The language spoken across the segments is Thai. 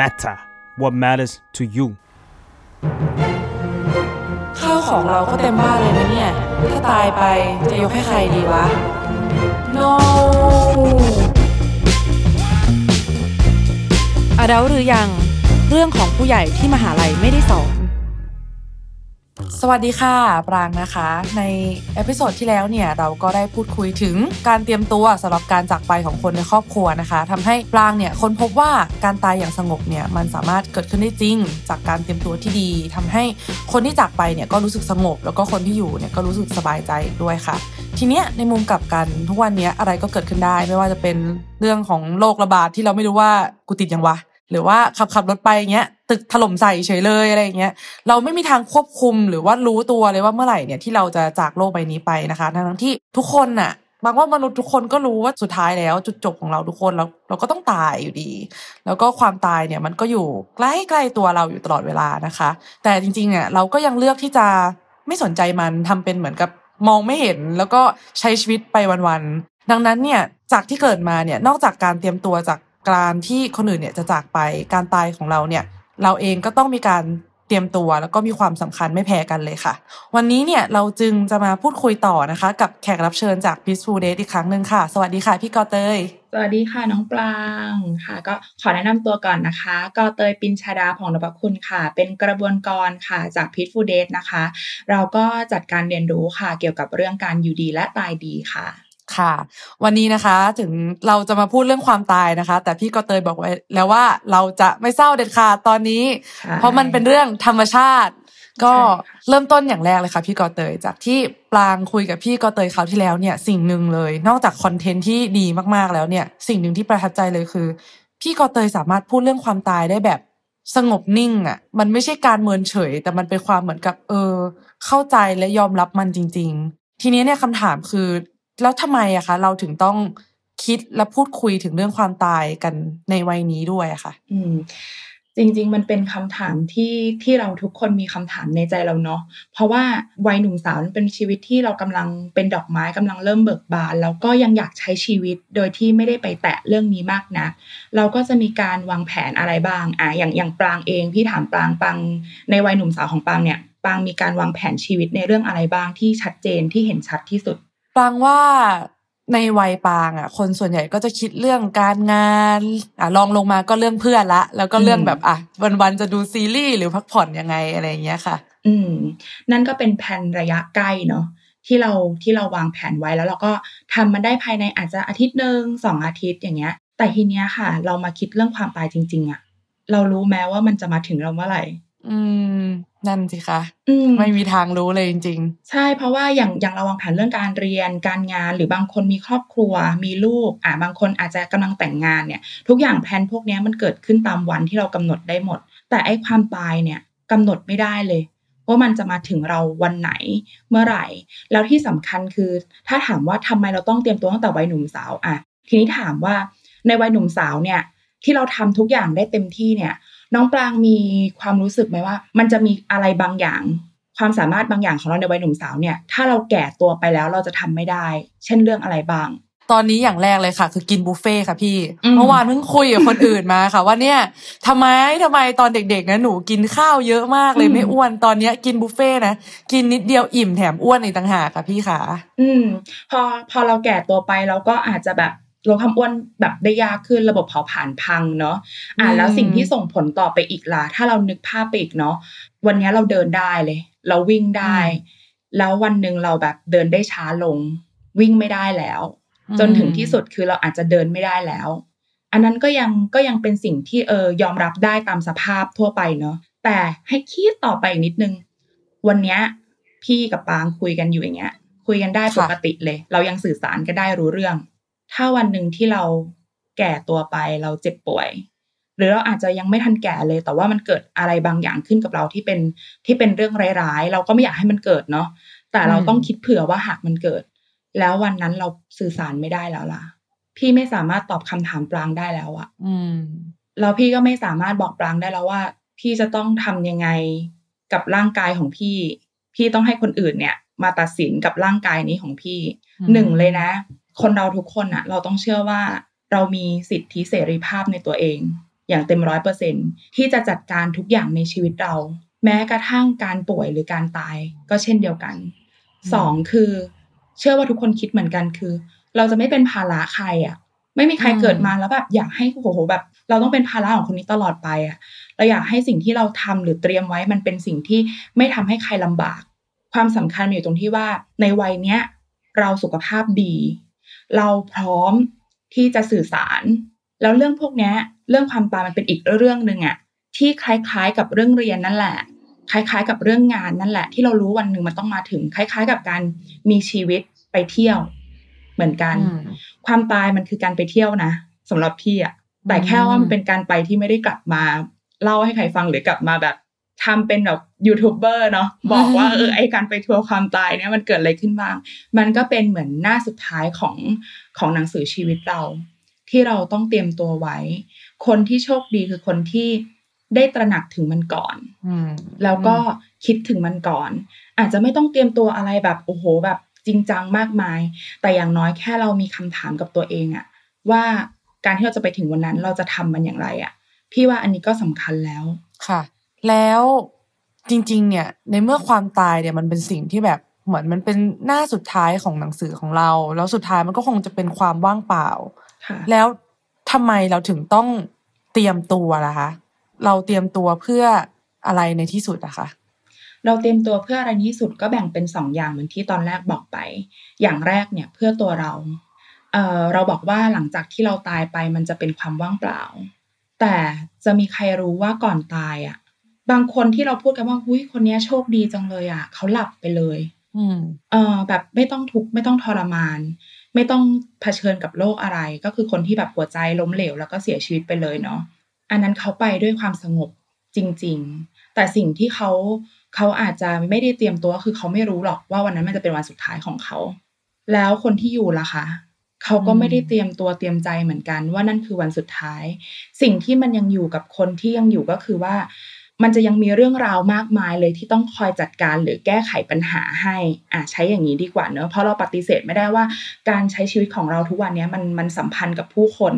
matter what matters to you ข้าวของเราก็เต็มบ้านเลยนะเนี่ย ถ้าตายไปจะยกให้ใครดีวะ no อาเราหรือยัง เรื่องของผู้ใหญ่ที่มหาลัยไม่ได้สอน สวัสดีค่ะ ปรางนะคะ ใน episode ที่แล้วเนี่ยเราก็ได้พูดคุยถึงการเตรียมตัวสำหรับการจากไปของคนในครอบครัวนะคะทำให้ปรางเนี่ยค้นพบว่าการตายอย่างสงบเนี่ยมันสามารถเกิดขึ้นได้จริง จากการเตรียมตัวที่ดีทำให้คนที่จากไปเนี่ยก็รู้สึกสงบ แล้วก็คนที่อยู่เนี่ยก็รู้สึกสบายใจด้วยค่ะ ทีเนี้ยในมุมกลับกันทุกวันนี้อะไรก็เกิดขึ้นได้ ไม่ว่าจะเป็นเรื่องของโรคระบาดที่เราไม่รู้ว่ากูติดยังวะ หรือว่าขับขับรถไปอย่างเงี้ยตึกถล่มใส่เฉยเลยอะไรเงี้ยเราไม่มีทางควบคุมหรือว่ารู้ตัวเลยว่าเมื่อไหร่เนี่ยที่เราจะจากโลกใบนี้ไปนะคะทั้งที่ทุกคนน่ะบางว่ามนุษย์ทุกคนก็รู้ว่าสุดท้ายแล้ว จุดจบของเราทุกคนเราเราก็ต้องตายอยู่ดี แล้วก็ความตายเนี่ยมันก็อยู่ใกล้ใกล้ตัวเราอยู่ตลอดเวลานะคะ แต่จริงๆเนี่ยเราก็ยังเลือกที่จะไม่สนใจมันทำเป็นเหมือนกับมองไม่เห็นแล้วก็ใช้ชีวิตไปวันๆดังนั้นเนี่ยจากที่เกิดมาเนี่ยนอกจากการเตรียมตัวจาก การที่คนอื่นเนี่ยจะจากไปการตายของเราเนี่ย เราเองก็ต้องมีการเตรียมตัวแล้วก็มีความสำคัญไม่แพ้กันเลยค่ะ วันนี้เนี่ยเราจึงจะมาพูดคุยต่อนะคะ กับแขกรับเชิญจาก Peaceful Date อีกครั้งหนึ่งค่ะ สวัสดีค่ะพี่กอเตย สวัสดีค่ะน้องปลางค่ะ ก็ขอแนะนำตัวก่อนนะคะกอเตยปินชาดาผ่องนพคุณค่ะ เป็นกระบวนกรค่ะจาก Peaceful Date นะคะ เราก็จัดการเรียนรู้ค่ะ เกี่ยวกับเรื่องการอยู่ดีและตายดีค่ะ ค่ะ วันนี้นะคะถึงเราจะมาพูดเรื่องความตายนะคะ แต่พี่กอเตยบอกไว้ แล้วว่าเราจะไม่เศร้าเด็ดขาดตอนนี้ใช่เพราะมันเป็นเรื่องธรรมชาติ ก็ใช่ค่ะเริ่มต้นอย่างแรกเลยค่ะ พี่กอเตยจากที่ปลางคุยกับพี่กอเตยคราวที่แล้วเนี่ย สิ่งหนึ่งเลย นอกจากคอนเทนต์ที่ดีมากๆแล้วเนี่ย สิ่งหนึ่งที่ประทับใจเลยคือ พี่กอเตยสามารถพูดเรื่องความตายได้แบบสงบนิ่งอะ่ะ มันไม่ใช่การเมินเฉย แต่มันเป็นความเหมือนกับ เออ เข้าใจและยอมรับมันจริง ๆ ทีนี้เนี่ยคำถามคือ แล้วทำไมอะคะ เราถึงต้องคิดและพูดคุยถึงเรื่องความตายกันในวัยนี้ด้วยอะค่ะ อืมจริง ๆ มันเป็นคำถามที่ที่เราทุกคนมีคำถามในใจเราเนาะ เพราะว่าวัยหนุ่มสาวมันเป็นชีวิตที่เรากำลังเป็นดอกไม้กำลังเริ่มเบิกบาน แล้วก็ยังอยากใช้ชีวิตโดยที่ไม่ได้ไปแตะเรื่องนี้มากนะเราก็จะมีการวางแผนอะไรบ้างอะอย่างอย่างปรางเองพี่ถามปรางปรางในวัยหนุ่มสาวของปรางเนี่ยปรางมีการวางแผนชีวิตในเรื่องอะไรบ้างที่ชัดเจนที่เห็นชัดที่สุด ปรางว่าในวัยปางอะ คนส่วนใหญ่ก็จะคิดเรื่องการงานอะลองลงมาก็เรื่องเพื่อนละ แล้วก็เรื่องอืมแบบอะวันๆจะดูซีรีส์หรือพักผ่อนยังไงอะไรอย่างเงี้ยค่ะ อืม นั่นก็เป็นแผนระยะใกล้เนาะที่เราที่เราวางแผนไว้แล้วเราก็ทำมันได้ภายในอาจจะอาทิตย์หนึ่งสองอาทิตย์อย่างเงี้ย แต่ทีเนี้ยค่ะ เรามาคิดเรื่องความตายจริง ๆอะเรารู้แม้ว่ามันจะมาถึงเราเมื่อไหร่ อืม นั่นสิคะอืมไม่มีทางรู้เลยจริงใช่เพราะว่าอย่างอย่างเราวางแผนเรื่องการเรียนการงาน หรือบางคนมีครอบครัว มีลูก อ่าบางคนอาจจะกำลังแต่งงานเนี่ย ทุกอย่างแผนพวกเนี้ยมันเกิดขึ้นตามวันที่เรากำหนดได้หมด แต่ไอ้ความตายเนี่ยกำหนดไม่ได้เลยว่ามันจะมาถึงเราวันไหนเมื่อไหร่ แล้วที่สำคัญคือ ถ้าถามว่าทำไมเราต้องเตรียมตัวตั้งแต่วัยหนุ่มสาวอะทีนี้ถามว่าในวัยหนุ่มสาวเนี่ย ที่เราทำทุกอย่างได้เต็มที่เนี่ย น้องปรางมีความรู้สึกไหมว่า มันจะมีอะไรบางอย่าง ความสามารถบางอย่างของเราในวัยหนุ่มสาวเนี่ย ถ้าเราแก่ตัวไปแล้วเราจะทำไม่ได้ เช่นเรื่องอะไรบ้างๆตอนนี้อย่างแรกเลยค่ะ คือกินบุฟเฟ่ต์ค่ะพี่อืมเมื่อวานเพิ่งคุยกับคนอื่นมาค่ะ ว่าเนี่ยทำไมทำไมตอนเด็กๆนะหนูกินข้าวเยอะมากเลยไม่อ้วนตอนเนี้ยกินบุฟเฟ่ต์นะกินนิดเดียวอิ่มแถมอ้วนอีกต่างหากค่ะพี่ขาอืม พอพอเราแก่ตัวไปเราก็อาจจะแบบ ลดความอ้วนแบบได้ยากขึ้นระบบเผาผลาญพังเนาะอ่าอืมแล้วสิ่งที่ส่งผลต่อไปอีกล่ะถ้าเรานึกภาพไปอีกเนาะวันนี้เราเดินได้เลย เราวิ่งได้ แล้ววันหนึ่งเราแบบเดินได้ช้าลง วิ่งไม่ได้แล้ว จนถึงที่สุดคือเราอาจจะเดินไม่ได้แล้ว อันนั้นก็ยังก็ยังเป็นสิ่งที่เออยอมรับได้ตามสภาพทั่วไปเนาะแต่ให้คิดต่อไปอีกนิดนึง วันเนี้ยพี่กับปางคุยกันอยู่อย่างเงี้ย คุยกันได้ปกติเลย เรายังสื่อสารกันได้รู้เรื่อง ถ้าวันหนึ่งที่เราแก่ตัวไปเราเจ็บป่วย หรือเราอาจจะยังไม่ทันแก่เลย แต่ว่ามันเกิดอะไรบางอย่างขึ้นกับเราที่เป็นที่เป็นเรื่องร้ายๆ เราก็ไม่อยากให้มันเกิดเนาะแต่เราต้องคิดเผื่อว่าหากมันเกิด แล้ววันนั้นเราสื่อสารไม่ได้แล้วล่ะ พี่ไม่สามารถตอบคำถามปรางได้แล้วอะอืมแล้วพี่ก็ไม่สามารถบอกปรางได้แล้วว่า พี่จะต้องทำยังไงกับร่างกายของพี่ พี่ต้องให้คนอื่นเนี่ย มาตัดสินกับร่างกายนี้ของพี่อืมหนึ่งเลยนะ คนเราทุกคนอะเราต้องเชื่อว่าเรามีสิทธิเสรีภาพในตัวเอง อย่างเต็มร้อยเปอร์เซ็นที่จะจัดการทุกอย่างในชีวิตเรา แม้กระทั่งการป่วยหรือการตายก็เช่นเดียวกันสองคือ เชื่อว่าทุกคนคิดเหมือนกันคือ เราจะไม่เป็นภาระใครอะไม่มีใครเกิดมาแล้วแบบอยากให้โอ้โหแบบ เราต้องเป็นภาระของคนนี้ตลอดไปอะเราอยากให้สิ่งที่เราทำหรือเตรียมไว้มันเป็นสิ่งที่ไม่ทำให้ใครลำบาก ความสำคัญอยู่ตรงที่ว่าในวัยเนี้ย เราสุขภาพดี เราพร้อมที่จะสื่อสาร แล้วเรื่องพวกเนี้ยเรื่องความตายมันเป็นอีกเรื่องหนึ่งอะที่คล้ายๆ กับเรื่องเรียนนั่นแหละ คล้ายๆ กับเรื่องงานนั่นแหละ ที่เรารู้วันหนึ่งมันต้องมาถึง คล้าย ๆ กับการมีชีวิตไปเที่ยว เหมือนกันอืมความตายมันคือการไปเที่ยวนะสำหรับพี่อะแต่แค่ว่ามันเป็นการไปที่ไม่ได้กลับมา เล่าให้ใครฟังหรือกลับมาแบบ ทำเป็นแบบยูทูบเบอร์เนาะบอกว่าเออไอการไปทัวร์ความตายเนี่ยมันเกิดอะไรขึ้นบ้าง มันก็เป็นเหมือนหน้าสุดท้ายของของหนังสือชีวิตเรา ที่เราต้องเตรียมตัวไว้ คนที่โชคดีคือคนที่ได้ตระหนักถึงมันก่อนอืมแล้วก็คิดถึงมันก่อน อาจจะไม่ต้องเตรียมตัวอะไรแบบโอ้โหแบบจริงจังมากมาย แต่อย่างน้อยแค่เรามีคำถามกับตัวเองอะว่าการที่เราจะไปถึงวันนั้นเราจะทำมันอย่างไรอะพี่ว่าอันนี้ก็สำคัญแล้วค่ะ แล้วจริง ๆ เนี่ยในเมื่อความตายเนี่ยมันเป็นสิ่งที่แบบเหมือนมันเป็นหน้าสุดท้ายของหนังสือของเรา แล้วสุดท้ายมันก็คงจะเป็นความว่างเปล่าค่ะแล้วทำไมเราถึงต้องเตรียมตัวล่ะคะ เราเตรียมตัวเพื่ออะไรในที่สุดอะคะเราเตรียมตัวเพื่ออะไรที่สุดก็แบ่งเป็นสองอย่างเหมือนที่ตอนแรกบอกไป อย่างแรกเนี่ยเพื่อตัวเราเอ่อเราบอกว่าหลังจากที่เราตายไปมันจะเป็นความว่างเปล่า แต่จะมีใครรู้ว่าก่อนตายอะ บางคนที่เราพูดกันว่าหุ้ยคนเนี้ยโชคดีจังเลยอะเขาหลับไปเลยอืมเออแบบไม่ต้องทุกข์ไม่ต้องทรมาน ไม่ต้องเผชิญกับโรคอะไร ก็คือคนที่แบบหัวใจล้มเหลวแล้วก็เสียชีวิตไปเลยเนาะอันนั้นเขาไปด้วยความสงบจริง ๆ แต่สิ่งที่เขาเขาอาจจะไม่ได้เตรียมตัวคือเขาไม่รู้หรอกว่าวันนั้นมันจะเป็นวันสุดท้ายของเขา แล้วคนที่อยู่ล่ะคะเขาก็ไม่ได้เตรียมตัวเตรียมใจเหมือนกัน ว่านั่นคือวันสุดท้าย สิ่งที่มันยังอยู่กับคนที่ยังอยู่ก็คือว่า มันจะยังมีเรื่องราวมากมายเลยที่ต้องคอยจัดการหรือแก้ไขปัญหาให้อะใช้อย่างนี้ดีกว่าเนอะเพราะเราปฏิเสธไม่ได้ว่าการใช้ชีวิตของเราทุกวันนี้มันมันสัมพันธ์กับผู้คน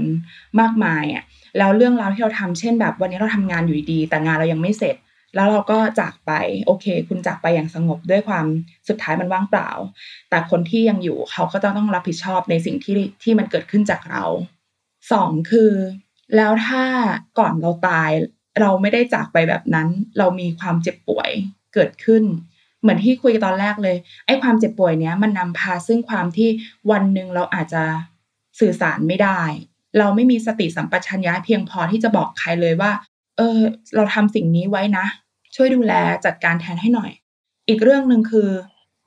มากมายอะแล้วเรื่องราวที่เราทำเช่นแบบ วันนี้เราทำงานอยู่ดีแต่งานเรายังไม่เสร็จ แล้วเราก็จากไปโอเค คุณจากไปอย่างสงบด้วยความสุดท้ายมันว่างเปล่า แต่คนที่ยังอยู่เขาก็จะต้องรับผิดชอบในสิ่งที่ที่มันเกิดขึ้นจากเราสองคือ แล้วถ้าก่อนเราตาย เราไม่ได้จากไปแบบนั้น เรามีความเจ็บป่วยเกิดขึ้น เหมือนที่คุยกันตอนแรกเลย ไอ้ความเจ็บป่วยเนี้ยมันนำพาซึ่งความที่วันหนึ่งเราอาจจะสื่อสารไม่ได้ เราไม่มีสติสัมปชัญญะเพียงพอที่จะบอกใครเลยว่า เออ เราทำสิ่งนี้ไว้นะ ช่วยดูแลจัดการแทนให้หน่อย อีกเรื่องหนึ่งคือ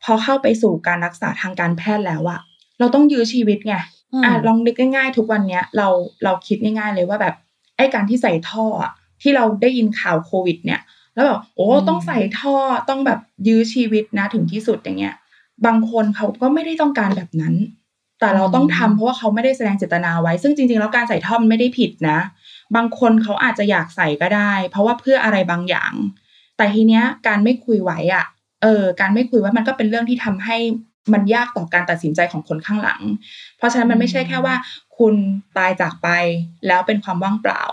พอเข้าไปสู่การรักษาทางการแพทย์แล้วอะเราต้องยื้อชีวิตไงอืมอะลองนึกง่ายๆ ทุกวันเนี้ยเราเราคิดง่ายๆเลยว่าแบบไอ้การที่ใส่ท่ออะ ที่เราได้ยินข่าวโควิด เนี่ย แล้วแบบโอ้ต้องใส่ท่อต้องแบบยื้อชีวิตนะถึงที่สุดอย่างเงี้ย บางคนเขาก็ไม่ได้ต้องการแบบนั้น แต่เราต้องทำเพราะว่าเขาไม่ได้แสดงเจตนาไว้ ซึ่งจริง ๆ แล้วการใส่ท่อมันไม่ได้ผิดนะ บางคนเขาอาจจะอยากใส่ก็ได้ เพราะว่าเพื่ออะไรบางอย่าง แต่ทีเนี้ยการไม่คุยไว้อะเออการไม่คุยไว้มันก็เป็นเรื่องที่ทำให้มันยากต่อการตัดสินใจของคนข้างหลัง เพราะฉะนั้นมันไม่ใช่แค่ว่า คุณตายจากไปแล้วเป็นความว่างเปล่า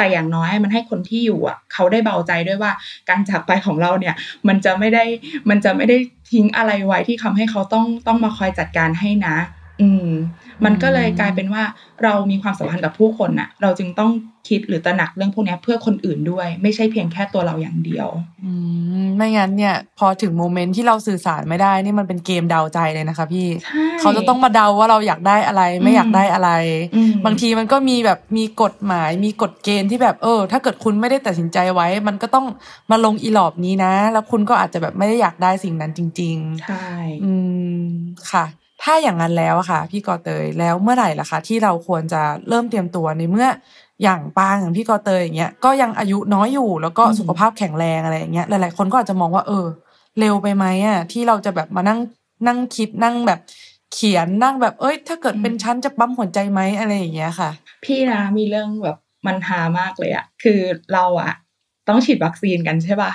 แต่อย่างน้อยมันให้คนที่อยู่อะเขาได้เบาใจด้วยว่าการจากไปของเราเนี่ยมันจะไม่ได้มันจะไม่ได้ทิ้งอะไรไว้ที่ทำให้เขาต้องต้องมาคอยจัดการให้นะ อืม มันก็เลยกลายเป็นว่าเรามีความสัมพันธ์กับผู้คนน่ะ เราจึงต้อง คิดหรือตระหนักเรื่องพวกเนี้ยเพื่อคนอื่นด้วย ไม่ใช่เพียงแค่ตัวเราอย่างเดียว อืมไม่งั้นเนี่ย พอถึงโมเมนต์ที่เราสื่อสารไม่ได้นี่มันเป็นเกมเดาใจเลยนะคะ พี่ใช่เขาจะต้องมาเดาว่าเราอยากได้อะไร ไม่อยากได้อะไรอืมบางทีมันก็มีแบบมีกฎหมาย มีกฎเกณฑ์ที่แบบเออ ถ้าเกิดคุณไม่ได้ตัดสินใจไว้ มันก็ต้องมาลงอีหลอบนี้นะ แล้วคุณก็อาจจะแบบไม่ได้อยากได้สิ่งนั้นจริง ๆ ใช่ อืมค่ะถ้าอย่างนั้นแล้วอะค่ะ พี่กอเตยแล้วเมื่อไหร่ล่ะคะ ที่เราควรจะเริ่มเตรียมตัวในเมื่อ อย่างปางอย่างพี่กอเตยอย่างเงี้ยก็ยังอายุน้อยอยู่แล้วก็อืมสุขภาพแข็งแรงอะไรอย่างเงี้ยหลายๆคนก็อาจจะมองว่าเออ เร็วไปไหมอะที่เราจะแบบมานั่งนั่งคิดนั่งแบบเขียนนั่งแบบเอ้ย ถ้าเกิดเป็นชั้นจะปั๊มหัวใจไหมอะไรอย่างเงี้ยค่ะ พี่นะมีเรื่องแบบมันหามากเลยอะคือเราอะต้องฉีดวัคซีนกันใช่ป่ะ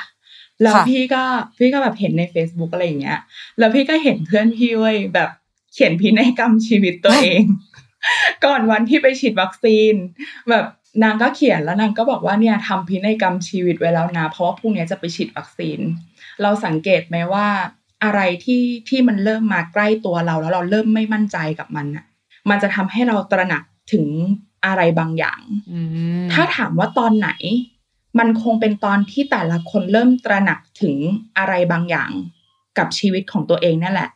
แล้วค่ะพี่ก็พี่ก็แบบเห็นใน Facebook อะไรอย่างเงี้ย แล้วพี่ก็เห็นเพื่อนพี่เว้ยแบบเขียนพินัยกรรมชีวิตตัวเอง ก่อนวันที่ไปฉีดวัคซีน แบบนางก็เขียนแล้วนางก็บอกว่าเนี่ยทำพินัยกรรมชีวิตไว้แล้วนะ เพราะว่าพรุ่งนี้จะไปฉีดวัคซีน เราสังเกตไหมว่าอะไรที่ที่มันเริ่มมาใกล้ตัวเราแล้วเราเริ่มไม่มั่นใจกับมันอะมันจะทำให้เราตระหนักถึงอะไรบางอย่างอืมถ้าถามว่าตอนไหน มันคงเป็นตอนที่แต่ละคนเริ่มตระหนักถึงอะไรบางอย่าง กับชีวิตของตัวเองนั่นแหละ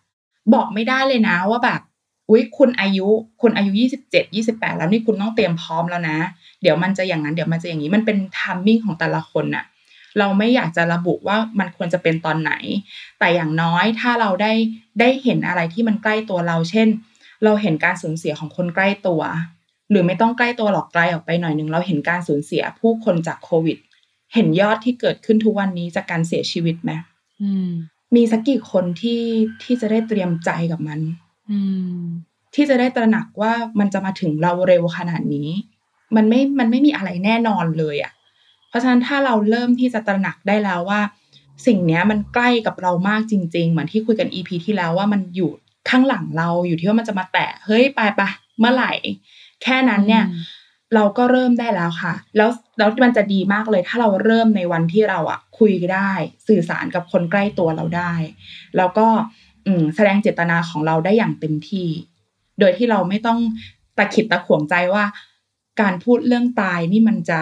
บอกไม่ได้เลยนะว่าแบบ อุ๊ยคุณอายุคุณอายุยี่สิบเจ็ดยี่สิบแปดแล้วนี่คุณต้องเตรียมพร้อมแล้วนะ เดี๋ยวมันจะอย่างนั้นเดี๋ยวมันจะอย่างนี้มันเป็นทามมิ่งของแต่ละคนน่ะเราไม่อยากจะระบุว่ามันควรจะเป็นตอนไหน แต่อย่างน้อยถ้าเราได้ได้เห็นอะไรที่มันใกล้ตัวเรา เช่น เราเห็นการสูญเสียของคนใกล้ตัว หรือไม่ต้องใกล้ตัวหรอกไกลออกไปหน่อยหนึ่งเราเห็นการสูญเสียผู้คนจากโควิด เห็นยอดที่เกิดขึ้นทุกวันนี้จากการเสียชีวิตไหมอืมมีสักกี่คนที่ที่จะได้เตรียมใจกับมันอืม ที่จะได้ตระหนักว่ามันจะมาถึงเราเร็วขนาดนี้ มันไม่มันไม่มีอะไรแน่นอนเลยอะ่ะ เพราะฉะนั้นถ้าเราเริ่มที่จะตระหนักได้แล้วว่า สิ่งเนี้ยมันใกล้กับเรามากจริง ๆ เหมือนที่คุยกัน EP ที่แล้วว่ามันอยู่ข้างหลังเราอยู่ที่ว่ามันจะมาแตะเฮ้ยไปปะเมื่อไหร่ แค่นั้นเนี่ยอืมเราก็เริ่มได้แล้วค่ะ แล้วแล้วมันจะดีมากเลยถ้าเราเริ่มในวันที่เราอะคุยได้ สื่อสารกับคนใกล้ตัวเราได้ แล้วก็ อืมแสดงเจตนาของเราได้อย่างเต็มที่ โดยที่เราไม่ต้องตะขิดตะขวงใจว่า การพูดเรื่องตายนี่มันจะ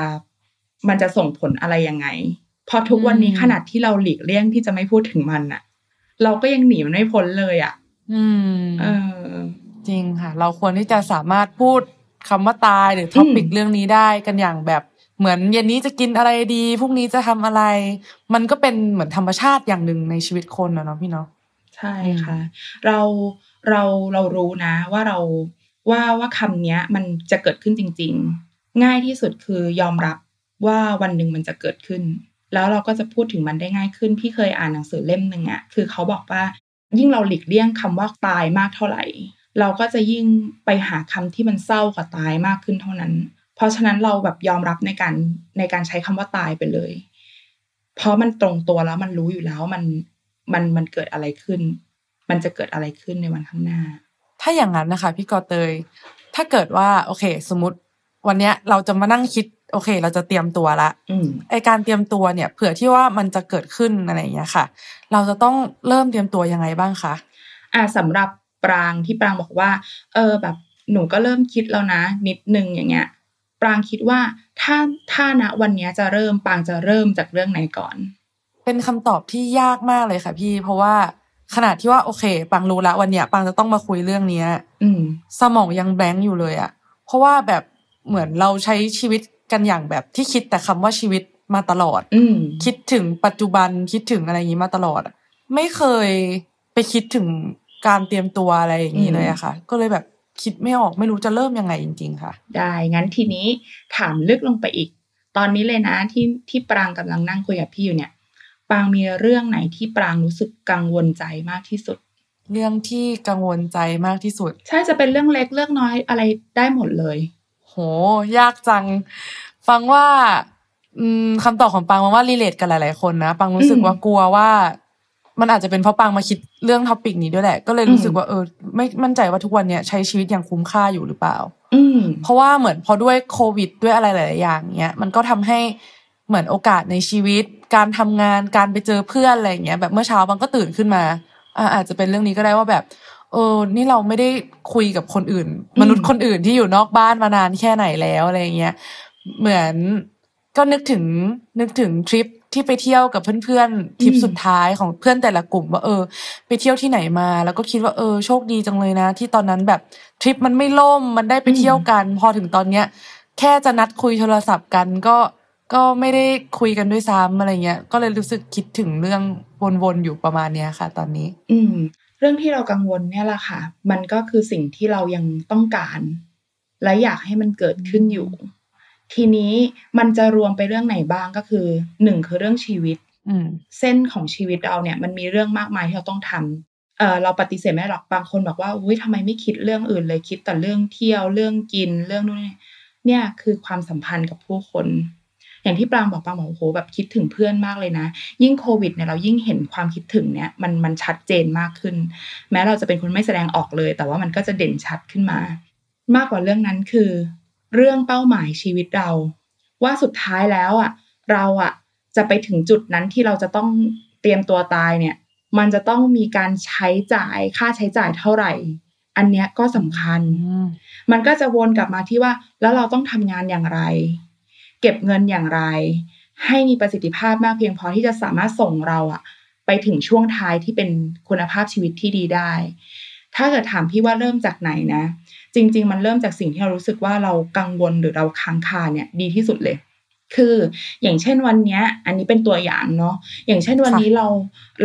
มันจะส่งผลอะไรยังไงเพอทุกวันนี้อืมขนาดที่เราหลีกเลี่ยงที่จะไม่พูดถึงมันอะเราก็ยังหนีมันไม่พ้นเลยอะอืมเออ จริงค่ะ เราควรที่จะสามารถพูดคำว่าตายหรือท็อปิกอืมเรื่องนี้ได้กันอย่างแบบเหมือนเย็นนี้จะกินอะไรดีพรุ่งนี้จะทำอะไร มันก็เป็นเหมือนธรรมชาติอย่างหนึ่งในชีวิตคนนะเนาะพี่เนาะ ใช่ค่ะ เราเราเรารู้นะว่าเราว่าว่าคำเนี้ยมันจะเกิดขึ้นจริง ๆ ง่ายที่สุดคือยอมรับว่าวันหนึ่งมันจะเกิดขึ้น แล้วเราก็จะพูดถึงมันได้ง่ายขึ้น พี่เคยอ่านหนังสือเล่มหนึ่งอะคือเขาบอกว่ายิ่งเราหลีกเลี่ยงคำว่าตายมากเท่าไหร่ เราก็จะยิ่งไปหาคำที่มันเศร้ากว่าตายมากขึ้นเท่านั้น เพราะฉะนั้นเราแบบยอมรับในการในการใช้คำว่าตายไปเลย เพราะมันตรงตัวแล้วมันรู้อยู่แล้วมัน มันมันเกิดอะไรขึ้น มันจะเกิดอะไรขึ้นในวันข้างหน้า ถ้าอย่างนั้นนะคะ พี่กอเตย ถ้าเกิดว่าโอเค สมมติวันเนี้ยเราจะมานั่งคิด โอเค เราจะเตรียมตัวละอืมไอการเตรียมตัวเนี่ยเผื่อที่ว่ามันจะเกิดขึ้นอะไรอย่างเงี้ยค่ะ เราจะต้องเริ่มเตรียมตัวยังไงบ้างคะอ่าสำหรับปรางที่ปรางบอกว่า เออแบบหนูก็เริ่มคิดแล้วนะ นิดนึงอย่างเงี้ย ปรางคิดว่าถ้าถ้าณวันเนี้ยจะเริ่มปรางจะเริ่มจากเรื่องไหนก่อน เป็นคำตอบที่ยากมากเลยค่ะ พี่ เพราะว่าขนาดที่ว่าโอเค ปังรู้ละวันเนี้ย ปังจะต้องมาคุยเรื่องเนี้ย อืมสมองยังแบงค์อยู่เลยอะเพราะว่าแบบเหมือนเราใช้ชีวิตกันอย่างแบบที่คิดแต่คำว่าชีวิตมาตลอด อืมคิดถึงปัจจุบันคิดถึงอะไรอย่างนี้มาตลอดอะไม่เคยไปคิดถึงการเตรียมตัวอะไรอย่างนี้เลยอะค่ะ ก็เลยแบบคิดไม่ออกไม่รู้จะเริ่มยังไงจริง ๆ ค่ะ ได้งั้นทีนี้ถามลึกลงไปอีก ตอนนี้เลยนะที่ที่ปรางกำลังนั่งคุยกับพี่อยู่เนี่ย ปรางมีเรื่องไหนที่ปรางรู้สึกกังวลใจมากที่สุด เรื่องที่กังวลใจมากที่สุด ใช่จะเป็นเรื่องเล็กเรื่องน้อยอะไรได้หมดเลย โห ยากจัง ฟังว่าอืมคำตอบของปรางมันว่า relate กันหลาย ๆ คนนะปรางรู้สึกอืมว่ากลัวว่ามันอาจจะเป็นเพราะปรางมาคิดเรื่อง topic นี้ด้วยแหละ ก็เลยรู้สึกอืมว่าเออ ไม่มั่นใจว่าทุกวันเนี้ยใช้ชีวิตอย่างคุ้มค่าอยู่หรือเปล่า อืมเพราะว่าเหมือนพอด้วยโควิดด้วยอะไรหลาย ๆ อย่างเนี้ยมันก็ทำให้ เหมือนโอกาสในชีวิต การทำงานการไปเจอเพื่อนอะไรอย่างเงี้ยแบบเมื่อเช้าบังก็ตื่นขึ้นมาอาจจะเป็นเรื่องนี้ก็ได้ว่าแบบ เออ นี่เราไม่ได้คุยกับคนอื่นมมนุษย์คนอื่นที่อยู่นอกบ้านมานานแค่ไหนแล้วอะไรอย่างเงี้ยเหมือนก็นึกถึงนึกถึงทริปที่ไปเที่ยวกับเพื่อนๆทริปสุดท้ายของเพื่อนแต่ละกลุ่มว่าเออ ไปเที่ยวที่ไหนมา แล้วก็คิดว่าเออโชคดีจังเลยนะ ที่ตอนนั้นแบบทริปมันไม่ล่มมันได้ไปเที่ยวกัน พอถึงตอนเนี้ย แค่จะนัดคุยโทรศัพท์กันก็ ก็ไม่ได้คุยกันด้วยซ้ำอะไรเงี้ย ก็เลยรู้สึกคิดถึงเรื่องวนๆอยู่ประมาณเนี้ยค่ะ ตอนนี้ อืม เรื่องที่เรากังวลเนี่ยแหละค่ะ มันก็คือสิ่งที่เรายังต้องการ และอยากให้มันเกิดขึ้นอยู่ ทีนี้มันจะรวมไปเรื่องไหนบ้างก็คือหนึ่งคือเรื่องชีวิตอืมเส้นของชีวิตเราเนี่ย มันมีเรื่องมากมายที่เราต้องทำเออเราปฏิเสธไม่ได้หรอกบางคนบอกว่าอุ้ยทำไมไม่คิดเรื่องอื่นเลยคิดแต่เรื่องเที่ยวเรื่องกินเรื่องนู่นนี่เนี่ยคือความสัมพันธ์กับผู้คน อย่างที่ปรางบอกปรางบอกโอ้โหแบบคิดถึงเพื่อนมากเลยนะ ยิ่งโควิดเนี่ยเรายิ่งเห็นความคิดถึงเนี่ยมันมันชัดเจนมากขึ้น แม้เราจะเป็นคนไม่แสดงออกเลย แต่ว่ามันก็จะเด่นชัดขึ้นมา มากกว่าเรื่องนั้นคือ เรื่องเป้าหมายชีวิตเรา ว่าสุดท้ายแล้วอะเราอะจะไปถึงจุดนั้นที่เราจะต้องเตรียมตัวตายเนี่ย มันจะต้องมีการใช้จ่ายค่าใช้จ่ายเท่าไหร่ อันเนี้ยก็สำคัญ มันก็จะวนกลับมาที่ว่าแล้วเราต้องทำงานอย่างไร เก็บเงินอย่างไร ให้มีประสิทธิภาพมากเพียงพอที่จะสามารถส่งเราอะไปถึงช่วงท้ายที่เป็นคุณภาพชีวิตที่ดีได้ ถ้าเกิดถามพี่ว่าเริ่มจากไหนนะ จริง ๆ มันเริ่มจากสิ่งที่เรารู้สึกว่าเรากังวลหรือเราค้างคาเนี่ยดีที่สุดเลย คืออย่างเช่นวันเนี้ยอันนี้เป็นตัวอย่างเนาะอย่างเช่นวันนี้เรา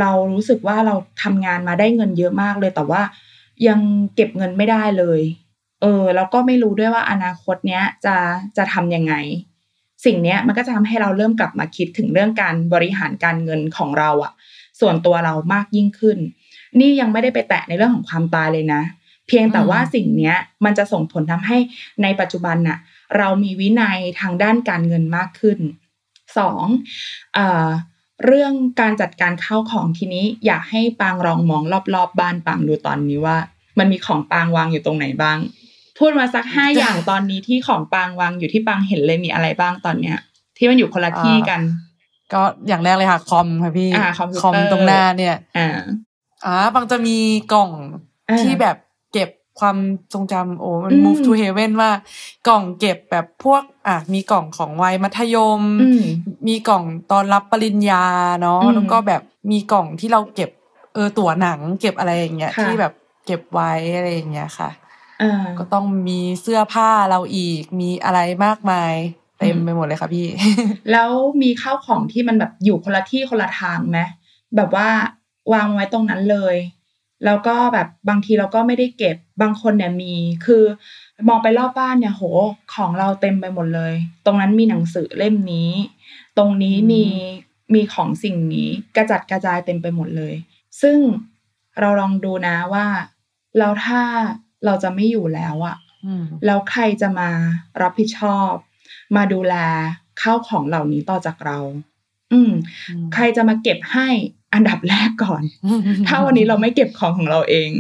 เรารู้สึกว่าเราทำงานมาได้เงินเยอะมากเลย แต่ว่ายังเก็บเงินไม่ได้เลย เออแล้วก็ไม่รู้ด้วยว่าอนาคตเนี้ยจะจะทำยังไง สิ่งเนี้ยมันก็จะทำให้เราเริ่มกลับมาคิดถึงเรื่องการบริหารการเงินของเราอะส่วนตัวเรามากยิ่งขึ้น นี่ยังไม่ได้ไปแตะในเรื่องของความตายเลยนะ เพียงแต่ว่าสิ่งเนี้ยมันจะส่งผลทำให้ในปัจจุบันน่ะเรามีวินัยทางด้านการเงินมากขึ้นสองเอ่อเรื่องการจัดการข้าวของทีนี้อยากให้ปางลองมองรอบๆบบ้านปางดูตอนนี้ว่า มันมีของปางวางอยู่ตรงไหนบ้าง พูดมาสักห้าอย่างตอนนี้ที่ของปางวางอยู่ที่ปางเห็นเลยมีอะไรบ้างตอนเนี้ย ที่มันอยู่คนละที่กัน ก็อย่างแรกเลยค่ะ คอมค่ะพี่อ่าคอมพิวเตอร์คอมตรงหน้าเนี่ยอ่าอ่าบางจะมีกล่องอ่าที่แบบเก็บความทรงจำโอ้มันอืม move to heaven ว่ากล่องเก็บแบบพวก อะมีกล่องของวัยมัธยมอืมมีกล่องตอนรับปริญญาเนาะอืมแล้วก็แบบมีกล่องที่เราเก็บเออตั๋วหนัง เก็บอะไรอย่างเงี้ยค่ะที่แบบเก็บไว้อะไรอย่างเงี้ยค่ะอ่า ก็ต้องมีเสื้อผ้าเราอีก มีอะไรมากมายเต็มอืมไปหมดเลยค่ะพี่ แล้วมีข้าวของที่มันแบบอยู่คนละที่คนละทางไหมแบบว่าวางไว้ตรงนั้นเลย แล้วก็แบบบางทีเราก็ไม่ได้เก็บบางคนเนี่ยมีคือมองไปรอบบ้านเนี่ยโหของเราเต็มไปหมดเลย ตรงนั้นมีหนังสือเล่มนี้ ตรงนี้มีมีของสิ่งนี้กระจัดกระจายเต็มไปหมดเลย ซึ่งเราลองดูนะว่าแล้วถ้า เราจะไม่อยู่แล้วอะอืมแล้วใครจะมารับผิดชอบ มาดูแลข้าวของเหล่านี้ต่อจากเรา อืม ใครจะมาเก็บให้อันดับแรกก่อน ถ้าวันนี้เราไม่เก็บของของเราเอง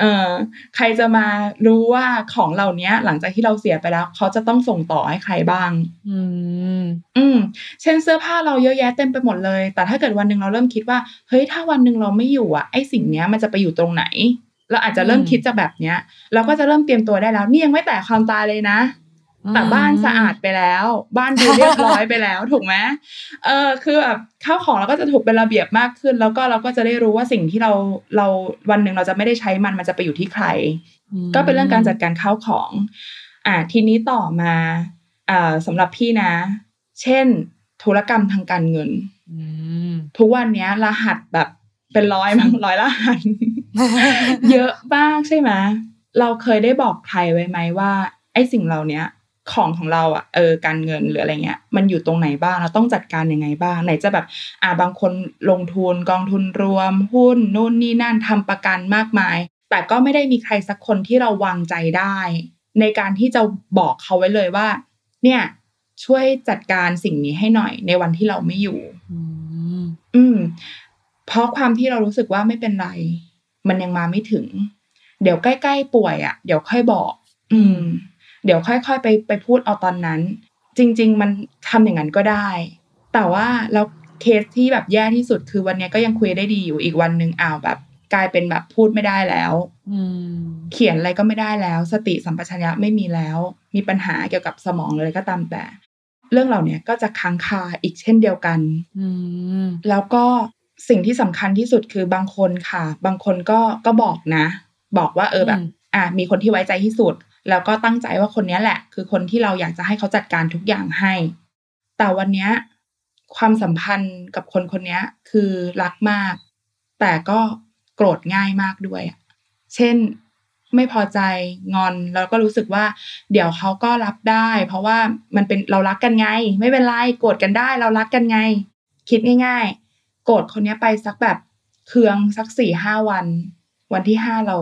เออใครจะมารู้ว่าของเหล่านี้หลังจากที่เราเสียไปแล้ว เขาจะต้องส่งต่อให้ใครบ้าง อืม อืม เช่นเสื้อผ้าเราเยอะแยะเต็มไปหมดเลย แต่ถ้าเกิดวันหนึ่งเราเริ่มคิดว่า เฮ้ย ถ้าวันหนึ่งเราไม่อยู่อะ ไอ้สิ่งเนี้ยมันจะไปอยู่ตรงไหน เราอาจจะเริ่มอืมคิดจากแบบเนี้ย เราก็จะเริ่มเตรียมตัวได้แล้วนี่ยังไม่แต่ความตายเลยนะแต่บ้านสะอาดไปแล้ว บ้านดูเรียบร้อยไปแล้วถูกไหมเออคือแบบข้าวของเราก็จะถูกเป็นระเบียบมากขึ้น แล้วก็เราก็จะได้รู้ว่าสิ่งที่เราเราวันหนึ่งเราจะไม่ได้ใช้มันมันจะไปอยู่ที่ใคร ก็เป็นเรื่องการจัดการข้าวของ อ่าทีนี้ต่อมาอ่าสำหรับพี่นะ เช่น ธุรกรรมทางการเงินอืมทุกวันเนี้ยรหัสแบบเป็นร้อยมั้งร้อยรหัส เยอะมากใช่ไหมเราเคยได้บอกใครไว้ไหมว่า ไอ้สิ่งเหล่าเนี้ยของของเราอะเออการเงินหรืออะไรเงี้ย มันอยู่ตรงไหนบ้างเราต้องจัดการยังไงบ้าง ไหนจะแบบ อ่าบางคนลงทุนกองทุนรวม หุ้นนู่นนี่นั่นทำประกันมากมาย แต่ก็ไม่ได้มีใครสักคนที่เราวางใจได้ ในการที่จะบอกเขาไว้เลยว่า เนี่ย ช่วยจัดการสิ่งนี้ให้หน่อยในวันที่เราไม่อยู่ อืมอืมเพราะความที่เรารู้สึกว่าไม่เป็นไร มันยังมาไม่ถึง เดี๋ยวใกล้ๆป่วยอะ่ะ เดี๋ยวค่อยบอก อืม เดี๋ยวค่อยๆไปไปพูดเอาตอนนั้น จริง ๆ มันทำอย่างนั้นก็ได้ แต่ว่าแล้วเคสที่แบบแย่ที่สุดคือวันเนี้ยก็ยังคุยได้ดีอยู่อีกวันหนึ่งอ้าวแบบ กลายเป็นแบบพูดไม่ได้แล้วอืมเขียนอะไรก็ไม่ได้แล้ว สติสัมปชัญญะไม่มีแล้ว มีปัญหาเกี่ยวกับสมองเลยก็ตามแต่ เรื่องเหล่านี้ก็จะค้างคาอีกเช่นเดียวกันอืมแล้วก็ สิ่งที่สำคัญที่สุดคือบางคนค่ะ บางคนก็ก็บอกนะ บอกว่าเออแบบอืมอะมีคนที่ไว้ใจที่สุด แล้วก็ตั้งใจว่าคนเนี้ยแหละ คือคนที่เราอยากจะให้เขาจัดการทุกอย่างให้ แต่วันเนี้ยความสัมพันธ์กับคนคนเนี้ยคือรักมาก แต่ก็โกรธง่ายมากด้วยอะเช่นไม่พอใจงอนแล้วก็รู้สึกว่า เดี๋ยวเขาก็รับได้ เพราะว่ามันเป็นเรารักกันไง ไม่เป็นไรโกรธกันได้ เรารักกันไง คิดง่าย ๆ โกรธคนเนี้ยไปสักแบบเคืองสักสี่ห้าวัน วันที่ห้าเรา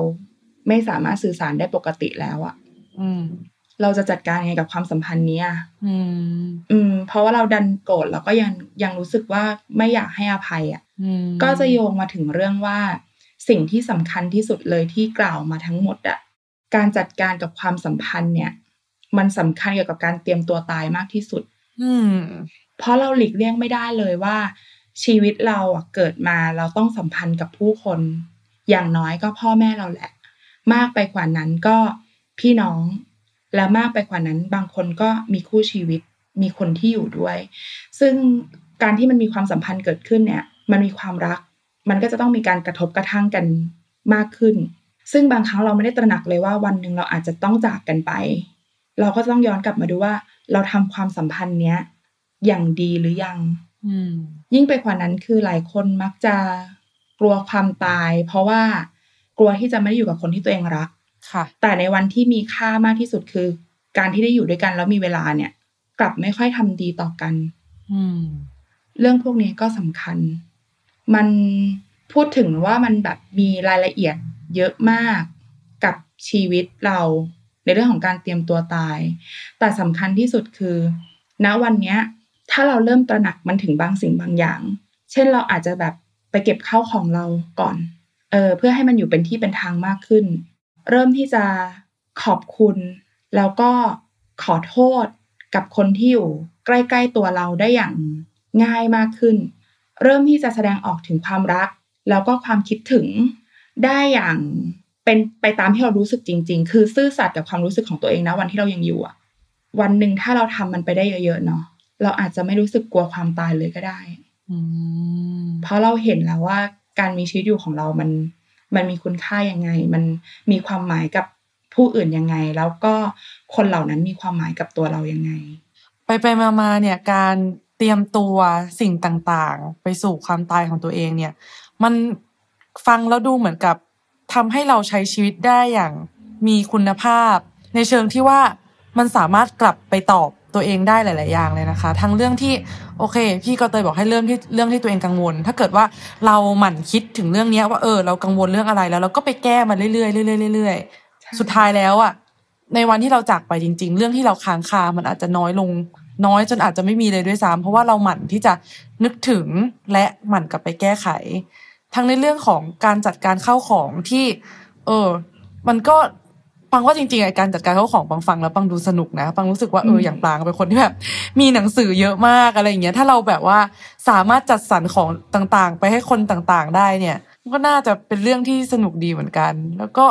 ไม่สามารถสื่อสารได้ปกติแล้วอะอืม เราจะจัดการยังไงกับความสัมพันธ์เนี้ยอืม อืม เพราะว่าเราดันโกรธแล้วก็ยังยังรู้สึกว่าไม่อยากให้อภัยอะอืมก็จะโยงมาถึงเรื่องว่า สิ่งที่สำคัญที่สุดเลยที่กล่าวมาทั้งหมดอะการจัดการกับความสัมพันธ์เนี่ย มันสำคัญเกี่ยวกับการเตรียมตัวตายมากที่สุด อืม เพราะเราหลีกเลี่ยงไม่ได้เลยว่า ชีวิตเราอะเกิดมาเราต้องสัมพันธ์กับผู้คน อย่างน้อยก็พ่อแม่เราแหละ มากไปกว่านั้นก็พี่น้อง และมากไปกว่านั้น บางคนก็มีคู่ชีวิตมีคนที่อยู่ด้วย ซึ่งการที่มันมีความสัมพันธ์เกิดขึ้นเนี่ย มันมีความรัก มันก็จะต้องมีการกระทบกระทั่งกันมากขึ้น ซึ่งบางครั้งเราไม่ได้ตระหนักเลยว่าวันหนึ่งเราอาจจะต้องจากกันไป เราก็ต้องย้อนกลับมาดูว่า เราทำความสัมพันธ์เนี้ยอย่างดีหรือยัง ยิ่งไปกว่านั้นคือหลายคนมักจะกลัวความตาย เพราะว่ากลัวที่จะไม่ได้อยู่กับคนที่ตัวเองรัก ค่ะ แต่ในวันที่มีค่ามากที่สุดคือ การที่ได้อยู่ด้วยกันแล้วมีเวลาเนี่ย กลับไม่ค่อยทำดีต่อกัน อืม เรื่องพวกนี้ก็สำคัญ มันพูดถึงว่ามันแบบมีรายละเอียดเยอะมากกับชีวิตเราในเรื่องของการเตรียมตัวตาย แต่สำคัญที่สุดคือ ณวันเนี้ย ถ้าเราเริ่มตระหนักมันถึงบางสิ่งบางอย่าง เช่นเราอาจจะแบบไปเก็บข้าวของเราก่อนเออเพื่อให้มันอยู่เป็นที่เป็นทางมากขึ้น เริ่มที่จะขอบคุณ แล้วก็ขอโทษกับคนที่อยู่ใกล้ ๆ ตัวเราได้อย่างง่ายมากขึ้น เริ่มที่จะแสดงออกถึงความรัก แล้วก็ความคิดถึงได้อย่างเป็นไปตามที่เรารู้สึกจริง ๆ คือซื่อสัตย์กับความรู้สึกของตัวเองนะวันที่เรายังอยู่อะวันหนึ่งถ้าเราทำมันไปได้เยอะๆเนาะ เราอาจจะไม่รู้สึกกลัวความตายเลยก็ได้อืมเพราะเราเห็นแล้วว่าการมีชีวิตอยู่ของเรามัน มันมีคุณค่ายังไง มันมีความหมายกับผู้อื่นยังไง แล้วก็คนเหล่านั้นมีความหมายกับตัวเรายังไง ไปไปมามาเนี่ยการเตรียมตัวสิ่งต่างๆ ไปสู่ความตายของตัวเองเนี่ย มันฟังแล้วดูเหมือนกับทำให้เราใช้ชีวิตได้อย่างมีคุณภาพ ในเชิงที่ว่ามันสามารถกลับไปตอบ ตัวเองได้หลาย ๆ อย่างเลยนะคะ ทั้งเรื่องที่โอเค พี่ก็เตยบอกให้เริ่มที่เรื่องที่ตัวเองกังวล ถ้าเกิดว่าเราหมั่นคิดถึงเรื่องเนี้ยว่าเออเรากังวลเรื่องอะไรแล้ว เราก็ไปแก้มันเรื่อยๆเรื่อยๆเรื่อยๆใช่สุดท้ายแล้วอะในวันที่เราจากไปจริง ๆ เรื่องที่เราค้างคา มันอาจจะน้อยลงน้อยจนอาจจะไม่มีเลยด้วยซ้ำเพราะว่าเราหมั่นที่จะนึกถึงและหมั่นกลับไปแก้ไข ทั้งในเรื่องของการจัดการเข้าของที่ เออ มันก็ ปังว่าจริงๆไอ้การจัดการเข้าของปังฟังแล้วปังดูสนุกนะปังรู้สึกว่าเอออย่างปางเป็นคนที่แบบมีหนังสือเยอะมากอะไรอย่างเงี้ยถ้าเราแบบว่าสามารถจัดสรรของต่างๆ ไปให้คนต่างๆ ได้เนี่ยมันก็น่าจะเป็นเรื่องที่สนุกดีเหมือนกัน แล้วก็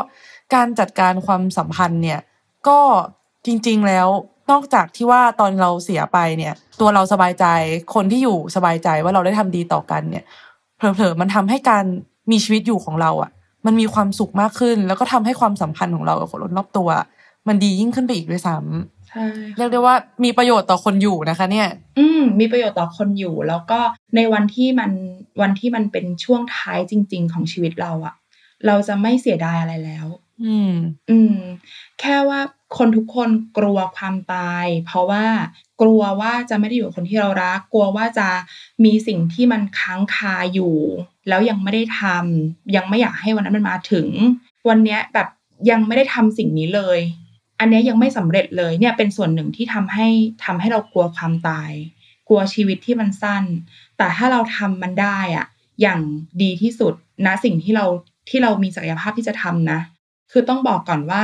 การจัดการความสัมพันธ์เนี่ย ก็จริง ๆแล้วนอกจากที่ว่าตอนเราเสียไปเนี่ย ตัวเราสบายใจคนที่อยู่สบายใจว่าเราได้ทำดีต่อกันเนี่ยเผลอๆมันทำให้การมีชีวิตอยู่ของเราอะ มันมีความสุขมากขึ้น แล้วก็ทำให้ความสัมพันธ์ของเรากับคนรอบตัว มันดียิ่งขึ้นไปอีกด้วยซ้ำใช่เรียกได้ว่ามีประโยชน์ต่อคนอยู่นะคะ เนี่ย อืมมีประโยชน์ต่อคนอยู่ แล้วก็ในวันที่มันวันที่มันเป็นช่วงท้ายจริง ๆ ของชีวิตเราอะเราจะไม่เสียดายอะไรแล้ว อืม อืม แค่ว่า คนทุกคนกลัวความตาย เพราะว่ากลัวว่าจะไม่ได้อยู่กับคนที่เรารัก กลัวว่าจะมีสิ่งที่มันค้างคาอยู่ แล้วยังไม่ได้ทำยังไม่อยากให้วันนั้นมันมาถึง วันเนี้ยแบบยังไม่ได้ทำสิ่งนี้เลย อันนี้ยังไม่สำเร็จเลยเนี่ยเป็นส่วนหนึ่งที่ทำให้ทำให้เรากลัวความตาย กลัวชีวิตที่มันสั้น แต่ถ้าเราทำมันได้อะอย่างดีที่สุดนะสิ่งที่เราที่เรามีศักยภาพที่จะทำนะ คือต้องบอกก่อนว่า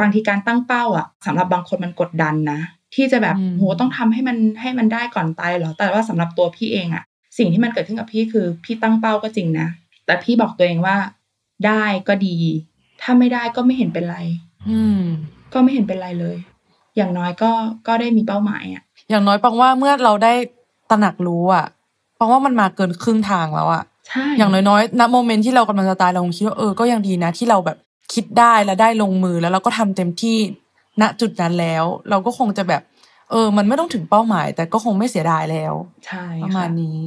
บางทีการตั้งเป้าอะสำหรับบางคนมันกดดันนะ ที่จะแบบอืมโหต้องทำให้มันให้มันได้ก่อนตายเหรอ แต่ว่าสำหรับตัวพี่เองอะ สิ่งที่มันเกิดขึ้นกับพี่คือ พี่ตั้งเป้าก็จริงนะ แต่พี่บอกตัวเองว่า ได้ก็ดี ถ้าไม่ได้ก็ไม่เห็นเป็นไร อืม ก็ไม่เห็นเป็นไรเลย อย่างน้อยก็ก็ได้มีเป้าหมายอะ อย่างน้อยปังว่าเมื่อเราได้ตระหนักรู้อะปังว่ามันมาเกินครึ่งทางแล้วอะใช่อย่างน้อยๆณโมเมนต์ที่เรากำลังจะตายเราคงคิดว่าเออ ก็ยังดีนะที่เราแบบ คิดได้และได้ลงมือแล้วเราก็ทำเต็มที่ณจุดนั้นแล้ว เราก็คงจะแบบ เออ มันไม่ต้องถึงเป้าหมาย แต่ก็คงไม่เสียดายแล้วใช่ประมาณค่ะนี้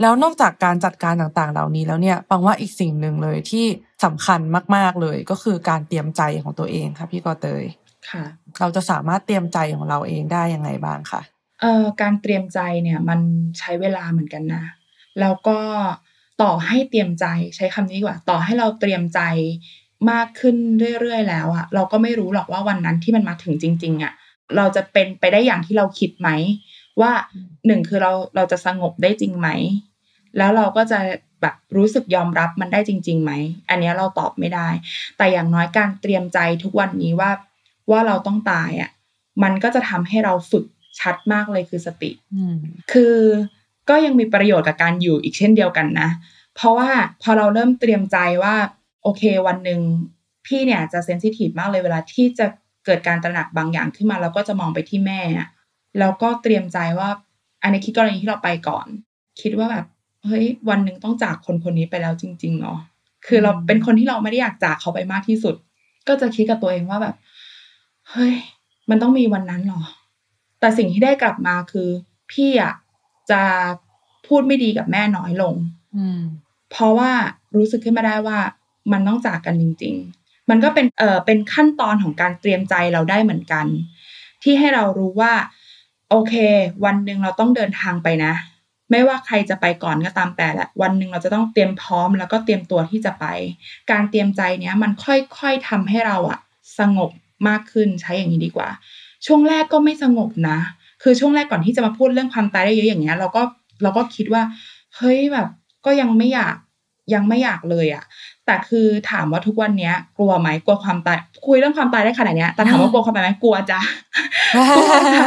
แล้วนอกจากการจัดการต่างๆ เหล่านี้แล้วเนี่ยปังว่าอีกสิ่งหนึ่งเลยที่สำคัญมาก ๆเลยก็คือการเตรียมใจของตัวเองค่ะพี่กอเตยค่ะ เราจะสามารถเตรียมใจของเราเองได้ยังไงบ้างคะเอ่อการเตรียมใจเนี่ยมันใช้เวลาเหมือนกันนะ แล้วก็ต่อให้เตรียมใจใช้คำนี้ดีกว่า ต่อให้เราเตรียมใจ มากขึ้นเรื่อยๆแล้วอะเราก็ไม่รู้หรอกว่าวันนั้นที่มันมาถึงจริง ๆอะเราจะเป็นไปได้อย่างที่เราคิดไหม ว่าหนึ่งคือเราเราจะสงบได้จริงไหม แล้วเราก็จะแบบรู้สึกยอมรับมันได้จริงๆไหม อันเนี้ยเราตอบไม่ได้ แต่อย่างน้อยการเตรียมใจทุกวันนี้ว่าว่าเราต้องตายอะมันก็จะทำให้เราฝึกชัดมากเลยคือสติอืมคือก็ยังมีประโยชน์กับการอยู่อีกเช่นเดียวกันนะ เพราะว่าพอเราเริ่มเตรียมใจว่า โอเค วันหนึ่งพี่เนี่ยจะเซนซิทีฟมากเลยเวลาที่จะเกิดการตระหนักบางอย่างขึ้นมาเราก็จะมองไปที่แม่อะแล้วก็เตรียมใจว่า อันนี้คิดกรณีที่เราไปก่อน คิดว่าแบบเฮ้ยวันหนึ่งต้องจากคนคนนี้ไปแล้วจริงๆเนาะคือเราเป็นคนที่เราไม่ได้อยากจากเขาไปมากที่สุด ก็จะคิดกับตัวเองว่าแบบ เฮ้ย มันต้องมีวันนั้นหรอ แต่สิ่งที่ได้กลับมาคือ พี่อะจะพูดไม่ดีกับแม่น้อยลง อืม เพราะว่ารู้สึกขึ้นมาได้ว่า มันต้องจากกันจริง ๆ มันก็เป็นเอ่อเป็นขั้นตอนของการเตรียมใจเราได้เหมือนกัน ที่ให้เรารู้ว่า โอเค วันหนึ่งเราต้องเดินทางไปนะ ไม่ว่าใครจะไปก่อนก็ตามแต่แหละวันหนึ่งเราจะต้องเตรียมพร้อมแล้วก็เตรียมตัวที่จะไป การเตรียมใจเนี้ยมันค่อยๆทำให้เราอะสงบมากขึ้นใช้อย่างนี้ดีกว่า ช่วงแรกก็ไม่สงบนะ คือช่วงแรกก่อนที่จะมาพูดเรื่องความตายได้เยอะอย่างเงี้ยเราก็เราก็คิดว่าเฮ้ยแบบก็ยังไม่อยากยังไม่อยากเลยอะ แต่คือถามว่าทุกวันเนี้ย กลัวไหมกลัวความตายคุยเรื่องความตายได้ขนาดเนี้ยแต่ถามว่ากลัวความตายไหมกลัวจ้ะกลัวจ้ะ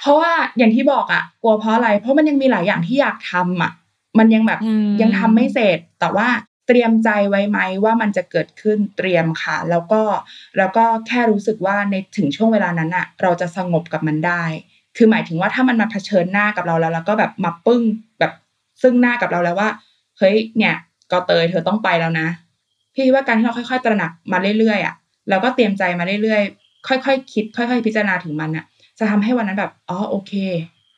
เพราะว่าอย่างที่บอกอะกลัวเพราะอะไร เพราะมันยังมีหลายอย่างที่อยากทำอะมันยังแบบอืมยังทำไม่เสร็จ แต่ว่าเตรียมใจไว้ไหมว่ามันจะเกิดขึ้นเตรียมค่ะ แล้วก็แล้วก็แค่รู้สึกว่าในถึงช่วงเวลานั้นอะเราจะสงบกับมันได้ คือหมายถึงว่าถ้ามันมาเผชิญหน้ากับเราแล้ว แล้วก็แบบมาปึ้งแบบซึ่งหน้ากับเราแล้วว่าเฮ้ยเนี่ยกอเตยเธอต้องไปแล้วนะ พี่ว่าการที่เราค่อย ๆ ตระหนักมาเรื่อยๆอะแล้วก็เตรียมใจมาเรื่อยๆ ค่อยๆคิด ค่อย ๆ พิจารณาถึงมันอะ จะทำให้วันนั้นแบบอ๋อโอเค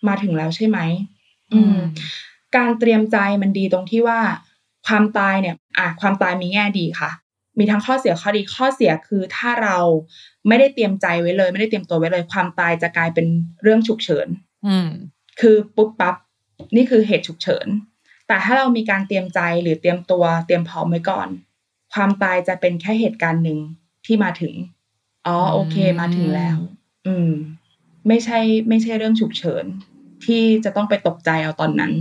มาถึงแล้วใช่ไหมอืม การเตรียมใจมันดีตรงที่ว่า ความตายเนี่ย อะความตายมีแง่ดีค่ะ มีทั้งข้อเสียข้อดีข้อเสียคือถ้าเราไม่ได้เตรียมใจไว้เลย ไม่ได้เตรียมตัวไว้เลย ความตายจะกลายเป็นเรื่องฉุกเฉิน อืม คือปุ๊บปั๊บนี่คือเหตุฉุกเฉิน แต่ถ้าเรามีการเตรียมใจหรือเตรียมตัวเตรียมพร้อมไว้ก่อน ความตายจะเป็นแค่เหตุการณ์หนึ่งที่มาถึง อ๋อโอเคมาถึงแล้ว อืม ไม่ใช่ ไม่ใช่เรื่องฉุกเฉิน ที่จะต้องไปตกใจเอาตอนนั้น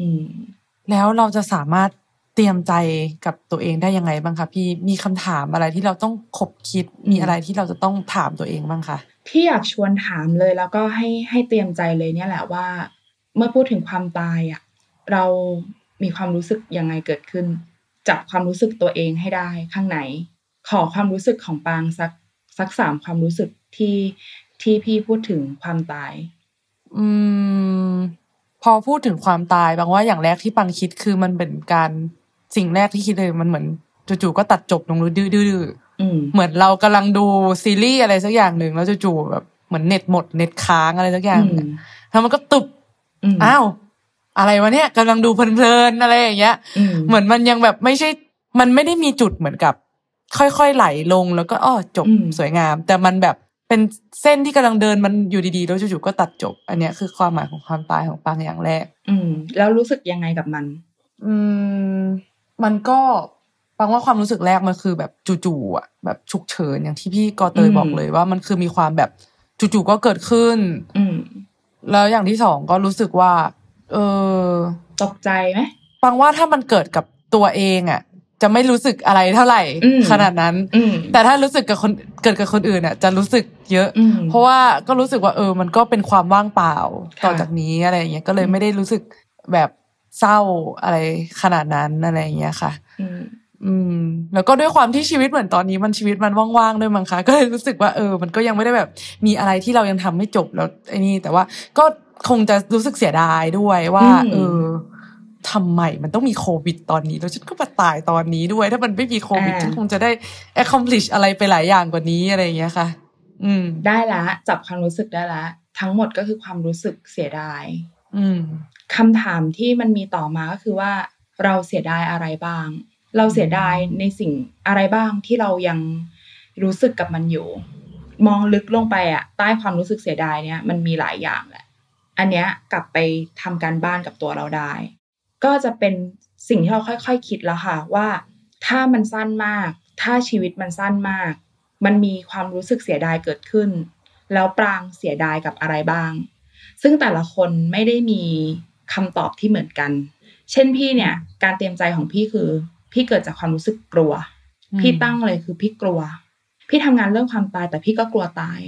อืม แล้วเราจะสามารถเตรียมใจกับตัวเองได้ยังไงบ้างคะพี่มีคำถามอะไรที่เราต้องคบคิดมีอะไรที่เราจะต้องถามตัวเองบ้างคะพี่อยากชวนถามเลยแล้วก็ให้ให้เตรียมใจเลยเนี่ยแหละว่า เมื่อพูดถึงความตายอะเรามีความรู้สึกยังไงเกิดขึ้น จับความรู้สึกตัวเองให้ได้ข้างในขอความรู้สึกของปางสักสักสามความรู้สึกที่ที่พี่พูดถึงความตาย อืม พอพูดถึงความตายบางว่าอย่างแรกที่ปังคิดคือมันเป็นการสิ่งแรกที่คิดเลยมันเหมือนจู่ๆก็ตัดจบลงดื้อๆอืมเหมือนเรากำลังดูซีรีส์อะไรสักอย่างหนึ่งแล้วจู่ๆแบบเหมือนเน็ตหมดเน็ตค้างอะไรสักอย่างหนึ่งอืมแล้วมันก็ตุบอืมอ้าว อะไรวะเนี่ยกำลังดูเพลินๆอะไรอย่างเงี้ยอืมเหมือนมันยังแบบไม่ใช่ มันไม่ได้มีจุดเหมือนกับ ค่อยๆไหลลงแล้วก็อ้อจบอืมสวยงาม แต่มันแบบเป็นเส้นที่กำลังเดินมันอยู่ดีๆแล้วจู่ๆก็ตัดจบ อันเนี้ยคือความหมายของความตายของปางอย่างแรก อืม แล้วรู้สึกยังไงกับมัน อืม มันก็ฟังว่าความรู้สึกแรกมันคือแบบจู่ๆอะแบบฉุกเฉินอย่างที่พี่กอเตยอืมบอกเลยว่ามันคือมีความแบบจู่ๆก็เกิดขึ้น อืมแล้วอย่างที่สองก็รู้สึกว่า เออ ตกใจไหมฟังว่าถ้ามันเกิดกับตัวเองอะ จะไม่รู้สึกอะไรเท่าไหร่อืมขนาดนั้นอืมแต่ถ้ารู้สึกกับคนเกิดกับคนอื่นอะ จะรู้สึกเยอะอืมเพราะว่าก็รู้สึกว่าเออ มันก็เป็นความว่างเปล่าค่ะต่อจากนี้อะไรอย่างเงี้ยก็เลยอืมไม่ได้รู้สึกแบบเศร้าอะไรขนาดนั้นอะไรอย่างเงี้ยค่ะอืมอืมแล้วก็ด้วยความที่ชีวิตเหมือนตอนนี้มันชีวิตมันว่างๆด้วยมั้งคะก็เลยรู้สึกว่าเออ มันก็ยังไม่ได้แบบมีอะไรที่เรายังทำไม่จบแล้วไอ้นี่แต่ว่าก็ คงจะรู้สึกเสียดายด้วยว่าอืมเออทำไมมันต้องมีโควิดตอนนี้ แล้วฉันก็มาตายตอนนี้ด้วย ถ้ามันไม่มีโควิดฉันคงจะได้ accomplish อะไรไปหลายอย่างกว่านี้อะไรอย่างเงี้ยค่ะ อืม ได้ละจับความรู้สึกได้ละ ทั้งหมดก็คือความรู้สึกเสียดาย อืมคำถามที่มันมีต่อมาก็คือว่าเราเสียดายอะไรบ้าง เราเสียดายในสิ่งอะไรบ้างที่เรายังรู้สึกกับมันอยู่ มองลึกลงไปอะใต้ความรู้สึกเสียดายเนี่ย มันมีหลายอย่างแหละ อันเนี้ยกลับไปทำการบ้านกับตัวเราได้ ก็จะเป็นสิ่งที่เราค่อยๆคคิดแล้วค่ะว่า ถ้ามันสั้นมาก ถ้าชีวิตมันสั้นมาก มันมีความรู้สึกเสียดายเกิดขึ้น แล้วปรางเสียดายกับอะไรบ้าง ซึ่งแต่ละคนไม่ได้มีคำตอบที่เหมือนกัน เช่นพี่เนี่ย การเตรียมใจของพี่คือ พี่เกิดจากความรู้สึกกลัวอืมพี่ตั้งเลยคือพี่กลัว พี่ทำงานเรื่องความตายแต่พี่ก็กลัวตาย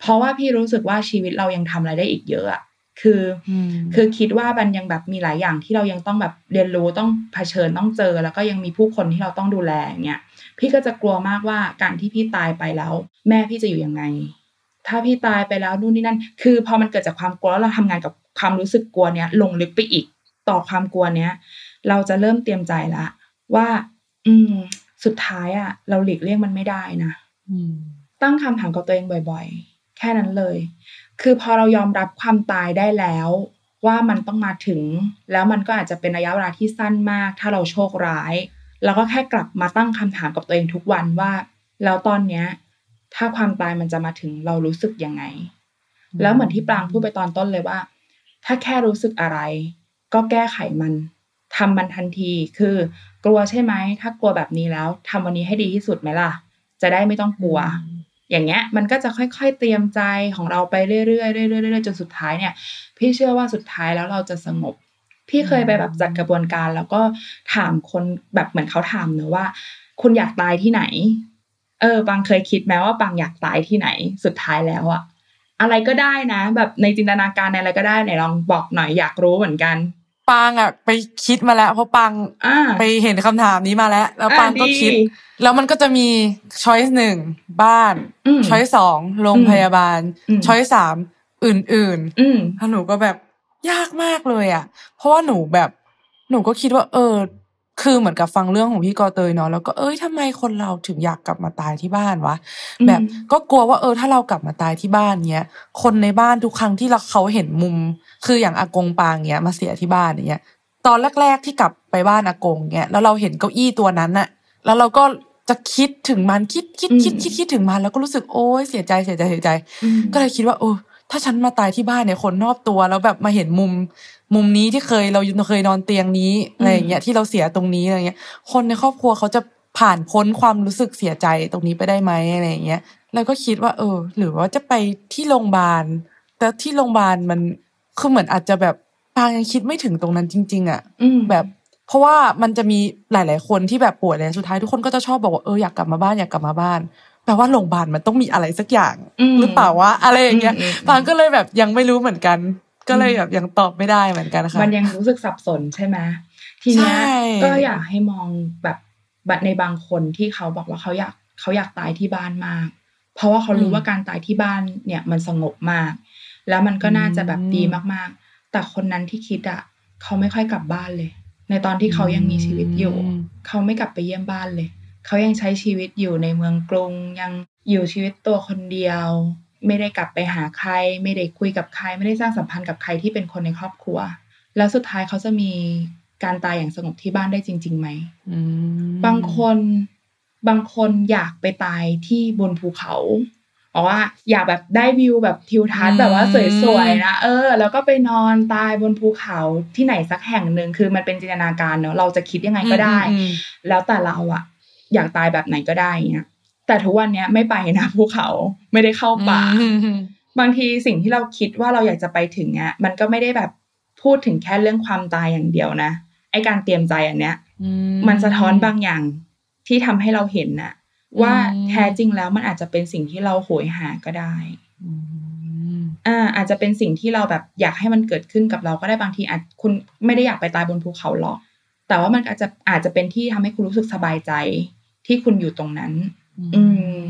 เพราะว่าพี่รู้สึกว่าชีวิตเรายังทำอะไรได้อีกเยอะอะ คืออืมคือคิดว่ามันยังแบบมีหลายอย่างที่เรายังต้องแบบเรียนรู้ต้องเผชิญต้องเจอ แล้วก็ยังมีผู้คนที่เราต้องดูแลอย่างเงี้ยพี่ก็จะกลัวมากว่าการที่พี่ตายไปแล้ว แม่พี่จะอยู่ยังไง ถ้าพี่ตายไปแล้วนู่นนี่นั่น คือพอมันเกิดจากความกลัวแล้วเราทำงานกับความรู้สึกกลัวเนี้ยลงลึกไปอีกต่อความกลัวเนี้ยเราจะเริ่มเตรียมใจละว่า อืม สุดท้ายอะเราหลีกเลี่ยงมันไม่ได้นะอืมตั้งคำถามกับตัวเองบ่อย ๆ แค่นั้นเลย คือพอเรายอมรับความตายได้แล้ว ว่ามันต้องมาถึง แล้วมันก็อาจจะเป็นระยะเวลาที่สั้นมาก ถ้าเราโชคร้ายแล้วก็แค่กลับมาตั้งคำถามกับตัวเองทุกวันว่า แล้วตอนเนี้ย ถ้าความตายมันจะมาถึงเรารู้สึกยังไง แล้วเหมือนที่ปรางพูดไปตอนต้นเลยว่า ถ้าแค่รู้สึกอะไร ก็แก้ไขมันทำมันทันที คือกลัวใช่ไหมถ้ากลัวแบบนี้แล้วทำวันนี้ให้ดีที่สุดไหมล่ะ จะได้ไม่ต้องกลัว อย่างเงี้ยมันก็จะค่อยๆเตรียมใจของเราไปเรื่อยๆเรื่อยๆเรื่อยๆจนสุดท้ายเนี่ย พี่เชื่อว่าสุดท้ายแล้วเราจะสงบ พี่เคยไปแบบจัดกระบวนการ แล้วก็ถามคนแบบเหมือนเขาถามเนอะว่า คุณอยากตายที่ไหน เออปังเคยคิดไหมว่าปังอยากตายที่ไหน สุดท้ายแล้วอะอะไรก็ได้นะ แบบในจินตนาการในอะไรก็ได้ไหนลองบอกหน่อยอยากรู้เหมือนกัน ปางอะ ไปคิดมาแล้ว เพราะปางอ่าไปเห็นคำถามนี้มาแล้ว แล้วปางก็อ่าดีคิด แล้วมันก็จะมี choice หนึ่งบ้านอืม choice สองโรงพยาบาลอืม choice สามอื่นอืมๆแล้วหนูก็แบบยากมากเลยอะ เพราะว่าหนูแบบหนูก็คิดว่า เออ คือเหมือนกับฟังเรื่องของพี่กอเตยเนาะแล้วก็เอ้ยทำไมคนเราถึงอยากกลับมาตายที่บ้านวะอืมแบบก็กลัวว่าเออถ้าเรากลับมาตายที่บ้านเนี้ยคนในบ้านทุกครั้งที่เราเขาเห็นมุม คืออย่างอากงปรางเนี้ยมาเสียที่บ้านอย่างเงี้ยตอนแรก ๆที่กลับไปบ้านอากงเนี้ยแล้วเราเห็นเก้าอี้ตัวนั้นน่ะแล้วเราก็จะคิดถึงมันคิดคิดคิดอืมคิดคิดถึงมันแล้วก็รู้สึกโอ๊ยเสียใจเสียใจเสียใจอืมก็เลยคิดว่าโอ้ ถ้าฉันมาตายที่บ้านเนี่ยคนรอบตัว แล้วแบบมาเห็นมุมมุมนี้ที่เคยเราเคยนอนเตียงนี้อะไรอย่างเงี้ยที่เราเสียตรงนี้อะไรเงี้ย คนในครอบครัวเขาจะผ่านพ้นความรู้สึกเสียใจตรงนี้ไปได้ไหมอะไรอย่างเงี้ยแล้วก็คิดว่า เออ หรือว่าจะไปที่โรงพยาบาล แต่ที่โรงพยาบาลมันคือเหมือนอาจจะแบบปางยังคิดไม่ถึงตรงนั้นจริง ๆ อะอืมแบบเพราะว่ามันจะมีหลาย ๆ คนที่แบบป่วยเลยสุดท้ายทุกคนก็จะชอบบอกว่าเอออยากกลับมาบ้านอยากกลับมาบ้าน แปลว่าโรงพยาบาลมันต้องมีอะไรสักอย่างอืมหรือเปล่าวะอะไรอย่างเงี้ยอืมอืมอืมปางก็เลยแบบยังไม่รู้เหมือนกัน ก็เลยแบบยังตอบไม่ได้เหมือนกันค่ะมันยังรู้สึกสับสนใช่ไหมทีเนี้ยใช่ก็อยากให้มองแบบแบบในบางคนที่เขาบอกว่าเขาอยากเขาอยากตายที่บ้านมาก เพราะว่าเขารู้ว่าการตายที่บ้านเนี่ยมันสงบมาก แล้วมันก็น่าจะแบบดีมากๆ แต่คนนั้นที่คิดอะเขาไม่ค่อยกลับบ้านเลย ในตอนที่เขายังมีชีวิตอยู่อืมเขาไม่กลับไปเยี่ยมบ้านเลย เขายังใช้ชีวิตอยู่ในเมืองกรุง ยังอยู่ชีวิตตัวคนเดียว ไม่ได้กลับไปหาใคร ไม่ได้คุยกับใคร ไม่ได้สร้างสัมพันธ์กับใครที่เป็นคนในครอบครัว แล้วสุดท้ายเขาจะมีการตายอย่างสงบที่บ้านได้จริงๆไหมอืมบางคนบางคนอยากไปตายที่บนภูเขาบอกว่าอยากแบบได้วิวแบบทิวทัศน์แบบว่าสวยๆนะเออ แล้วก็ไปนอนตายบนภูเขาที่ไหนสักแห่งหนึ่งคือมันเป็นจินตนาการเนอะเราจะคิดยังไงก็ได้อืมอืมแล้วแต่เราอะ อยากตายแบบไหนก็ได้เงี้ยแต่ทุกวันเนี้ยไม่ไปนะภูเขาไม่ได้เข้าป่าอืมอืมบางทีสิ่งที่เราคิดว่าเราอยากจะไปถึงอะมันก็ไม่ได้แบบพูดถึงแค่เรื่องความตายอย่างเดียวนะไอการเตรียมใจอันเนี้ยอืมันสะท้อนบางอย่างที่ทำให้เราเห็นน่ะ ว่าอืมแท้จริงแล้วมันอาจจะเป็นสิ่งที่เราโหยหาก็ได้อืมอ่าอาจจะเป็นสิ่งที่เราแบบอยากให้มันเกิดขึ้นกับเราก็ได้บางทีอาจคุณไม่ได้อยากไปตายบนภูเขาหรอก แต่ว่ามันอาจจะอาจจะเป็นที่ทำให้คุณรู้สึกสบายใจที่คุณอยู่ตรงนั้น อืม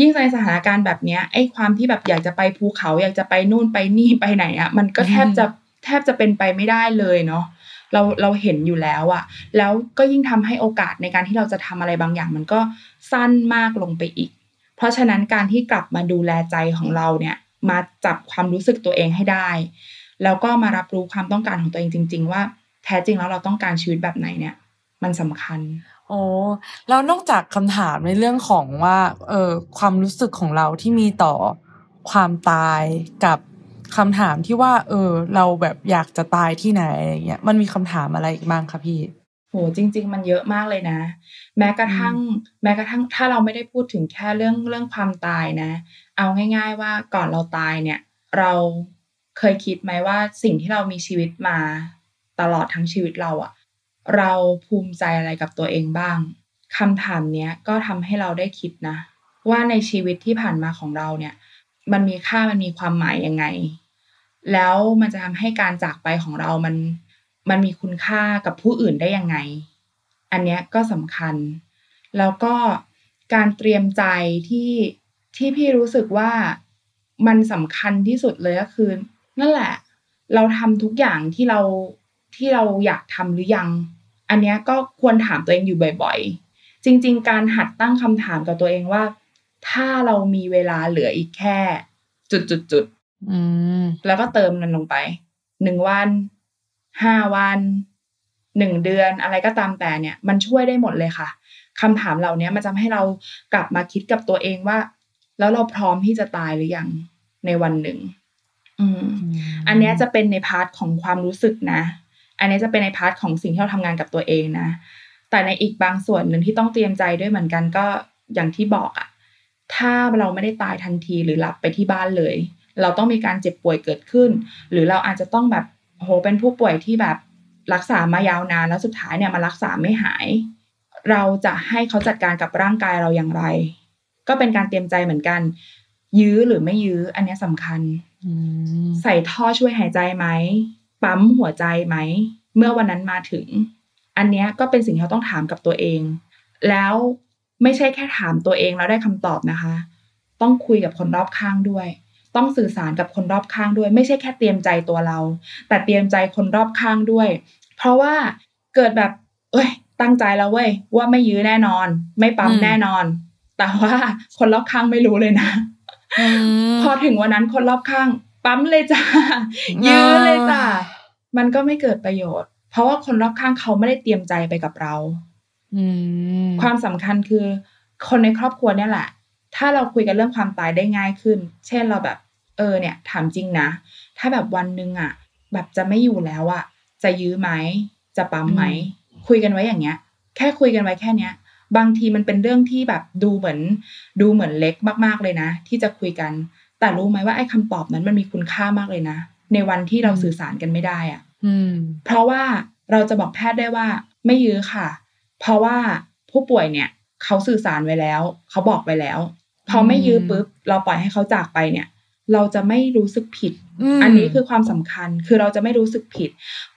ยิ่งในสถานการณ์แบบเนี้ยไอ้ความที่แบบอยากจะไปภูเขา อยากจะไปนู่นไปนี่ไปไหนอะมันก็แทบจะแทบจะเป็นไปไม่ได้เลยเนาะเราเราเห็นอยู่แล้วอะแล้วก็ยิ่งทำให้โอกาสในการที่เราจะทำอะไรบางอย่าง มันก็สั้นมากลงไปอีก เพราะฉะนั้นการที่กลับมาดูแลใจของเราเนี่ย มาจับความรู้สึกตัวเองให้ได้ แล้วก็มารับรู้ความต้องการของตัวเองจริง ๆ ว่า แท้จริงแล้วเราต้องการชีวิตแบบไหนเนี่ย มันสำคัญ โอ้แล้วนอกจากคำถามในเรื่องของว่า เออความรู้สึกของเราที่มีต่อความตายกับคำถามที่ว่า เออ เราแบบอยากจะตายที่ไหนอะไรเงี้ยมันมีคำถามอะไรอีกบ้างคะพี่โหจริง ๆ มันเยอะมากเลยนะ แม้กระทั่ง แม้กระทั่งถ้าเราไม่ได้พูดถึงแค่เรื่องเรื่องความตายนะ เอาง่าย ๆ ว่าก่อนเราตายเนี่ย เราเคยคิดไหมว่าสิ่งที่เรามีชีวิตมา ตลอดทั้งชีวิตเราอะเราภูมิใจอะไรกับตัวเองบ้างคำถามเนี้ยก็ทำให้เราได้คิดนะ ว่าในชีวิตที่ผ่านมาของเราเนี่ย มันมีค่ามันมีความหมายยังไง แล้วมันจะทำให้การจากไปของเรามันมันมีคุณค่ากับผู้อื่นได้ยังไง อันเนี้ยก็สำคัญ แล้วก็การเตรียมใจที่ที่พี่รู้สึกว่ามันสำคัญที่สุดเลยก็คือ นั่นแหละ เราทำทุกอย่างที่เรา ที่เราอยากทำหรือยัง อันเนี้ยก็ควรถามตัวเองอยู่บ่อย ๆ จริง ๆ การหัดตั้งคำถามกับตัวเองว่า ถ้าเรามีเวลาเหลืออีกแค่ จุดจุดจุดๆอืมแล้วก็เติมมันลงไปหนึ่งวันห้าวันหนึ่งเดือนอะไรก็ตามแต่เนี่ย มันช่วยได้หมดเลยค่ะคำถามเหล่านี้มันจะทำให้เรากลับมาคิดกับตัวเองว่า แล้วเราพร้อมที่จะตายหรือยังในวันหนึ่งอืมอันเนี้ยจะเป็นใน part ของความรู้สึกนะ อันเนี้ยจะเป็นในพาร์ทของสิ่งที่เราทำงานกับตัวเองนะ แต่ในอีกบางส่วนหนึ่งที่ต้องเตรียมใจด้วยเหมือนกันก็อย่างที่บอกอะถ้าเราไม่ได้ตายทันทีหรือหลับไปที่บ้านเลย เราต้องมีการเจ็บป่วยเกิดขึ้น หรือเราอาจจะต้องแบบโหเป็นผู้ป่วยที่แบบรักษามายาวนานแล้วสุดท้ายเนี่ยมารักษาไม่หาย เราจะให้เขาจัดการกับร่างกายเราอย่างไร ก็เป็นการเตรียมใจเหมือนกัน ยื้อหรือไม่ยื้อ อันเนี้ยสำคัญอืมใส่ท่อช่วยหายใจไหม ปั๊มหัวใจไหม เมื่อวันนั้นมาถึง อันเนี้ยก็เป็นสิ่งที่เราต้องถามกับตัวเอง แล้วไม่ใช่แค่ถามตัวเองแล้วได้คำตอบนะคะ ต้องคุยกับคนรอบข้างด้วย ต้องสื่อสารกับคนรอบข้างด้วย ไม่ใช่แค่เตรียมใจตัวเรา แต่เตรียมใจคนรอบข้างด้วย เพราะว่าเกิดแบบ เอ้ย ตั้งใจแล้วเว้ยว่าไม่ยื้อแน่นอน ไม่ปั๊มแน่นอน แต่ว่าคนรอบข้างไม่รู้เลยนะอืมพอถึงวันนั้นคนรอบข้าง ปั๊มเลยจ้ายื้อเลยจ้ามันก็ไม่เกิดประโยชน์ เพราะว่าคนรอบข้างเขาไม่ได้เตรียมใจไปกับเราอืมความสำคัญคือ คนในครอบครัวเนี่ยแหละ ถ้าเราคุยกันเรื่องความตายได้ง่ายขึ้น เช่นเราแบบ เออ เนี่ย ถามจริงนะ ถ้าแบบวันหนึ่งอะ แบบจะไม่อยู่แล้วอะ จะยื้อไหม จะปั๊มไหม คุยกันไว้อย่างเงี้ย แค่คุยกันไว้แค่เนี้ย บางทีมันเป็นเรื่องที่แบบดูเหมือน ดูเหมือนเล็กมากๆเลยนะ ที่จะคุยกัน แต่รู้ไหมว่าไอ้คำตอบนั้นมันมีคุณค่ามากเลยนะ ในวันที่เราสื่อสารกันไม่ได้อะอืมเพราะว่าเราจะบอกแพทย์ได้ว่าไม่ยื้อค่ะ เพราะว่าผู้ป่วยเนี่ย เขาสื่อสารไว้แล้ว เขาบอกไปแล้ว พอไม่ยื้อปุ๊บเราปล่อยให้เขาจากไปเนี่ย เราจะไม่รู้สึกผิดมอันนี้คือความสำคัญคือเราจะไม่รู้สึกผิด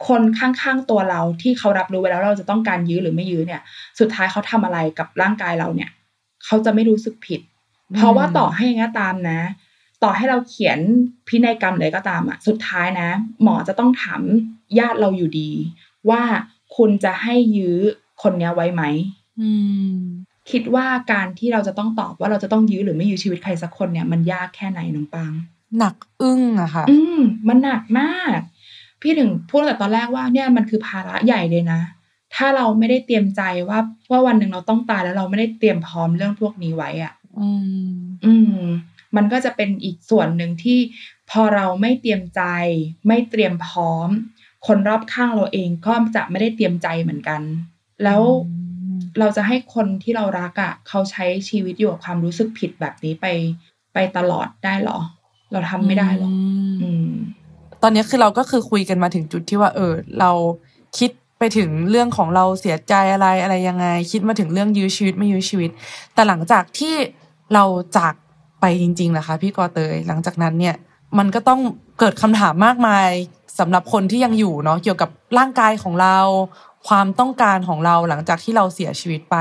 คนข้างๆตัวเราที่เขารับรู้ไว้แล้ว เราจะต้องการยื้อหรือไม่ยื้อเนี่ย สุดท้ายเขาทำอะไรกับร่างกายเราเนี่ย เขาจะไม่รู้สึกผิด เพราะว่าต่อให้ยังไงก็ตามนะ ต่อให้เราเขียนพินัยกรรมเลยก็ตามอะสุดท้ายนะ หมอจะต้องถามญาติเราอยู่ดี ว่าคุณจะให้ยื้อคนเนี้ยไว้ไหมอืมคิดว่าการที่เราจะต้องตอบว่าเราจะต้องยื้อหรือไม่ยื้อชีวิตใครสักคนเนี่ยมันยากแค่ไหนน้องปางหนักอึ้งอะค่ะ อืมมันหนักมาก พี่ถึงพูดตั้งแต่ตอนแรกว่าเนี่ยมันคือภาระใหญ่เลยนะถ้าเราไม่ได้เตรียมใจว่าว่าวันหนึ่งเราต้องตายแล้วเราไม่ได้เตรียมพร้อมเรื่องพวกนี้ไว้อะอืม อืม มันก็จะเป็นอีกส่วนหนึ่งที่พอเราไม่เตรียมใจ ไม่เตรียมพร้อม คนรอบข้างเราเองก็จะไม่ได้เตรียมใจเหมือนกัน แล้วเราจะให้คนที่เรารักอะ่ะ เขาใช้ชีวิตอยู่กับความรู้สึกผิดแบบนี้ไปไปตลอดได้หรอ เราทำไม่ได้หรอกมอืมตอนนี้คือเราก็คือคุยกันมาถึงจุดที่ว่า เออ เราคิดไปถึงเรื่องของเราเสียใจอะไรอะไรยังไง คิดมาถึงเรื่องยื้อชีวิตไม่ยื้อชีวิต แต่หลังจากที่เราจาก ไปจริงๆนะคะพี่กอเตยหลังจากนั้นเนี่ยมันก็ต้องเกิดคำถามมากมายสำหรับคนที่ยังอยู่เนาะเกี่ยวกับร่างกายของเรา ความต้องการของเราหลังจากที่เราเสียชีวิตไป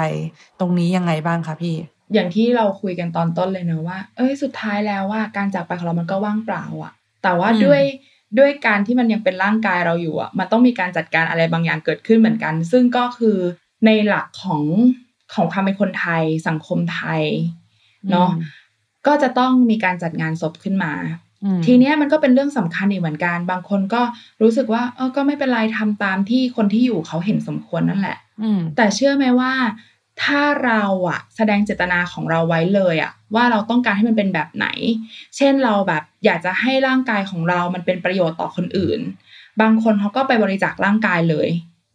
ตรงนี้ยังไงบ้างคะพี่ อย่างที่เราคุยกันตอนต้นเลยเนอะว่า เอ้ยสุดท้ายแล้วว่าการจากไปของเรามันก็ว่างเปล่าอะแต่ว่าอืมด้วยด้วยการที่มันยังเป็นร่างกายเราอยู่อะมันต้องมีการจัดการอะไรบางอย่างเกิดขึ้นเหมือนกัน ซึ่งก็คือในหลักของของความเป็นคนไทยสังคมไทยเนาะ ก็จะต้องมีการจัดงานศพขึ้นมาอืมทีเนี้ยมันก็เป็นเรื่องสำคัญอีกเหมือนกัน บางคนก็รู้สึกว่าเออก็ไม่เป็นไรทำตามที่คนที่อยู่เขาเห็นสมควรนั่นแหละอืมแต่เชื่อไหมว่าถ้าเราอะแสดงเจตนาของเราไว้เลยอะว่าเราต้องการให้มันเป็นแบบไหน เช่นเราแบบอยากจะให้ร่างกายของเรามันเป็นประโยชน์ต่อคนอื่น บางคนเขาก็ไปบริจาคร่างกายเลย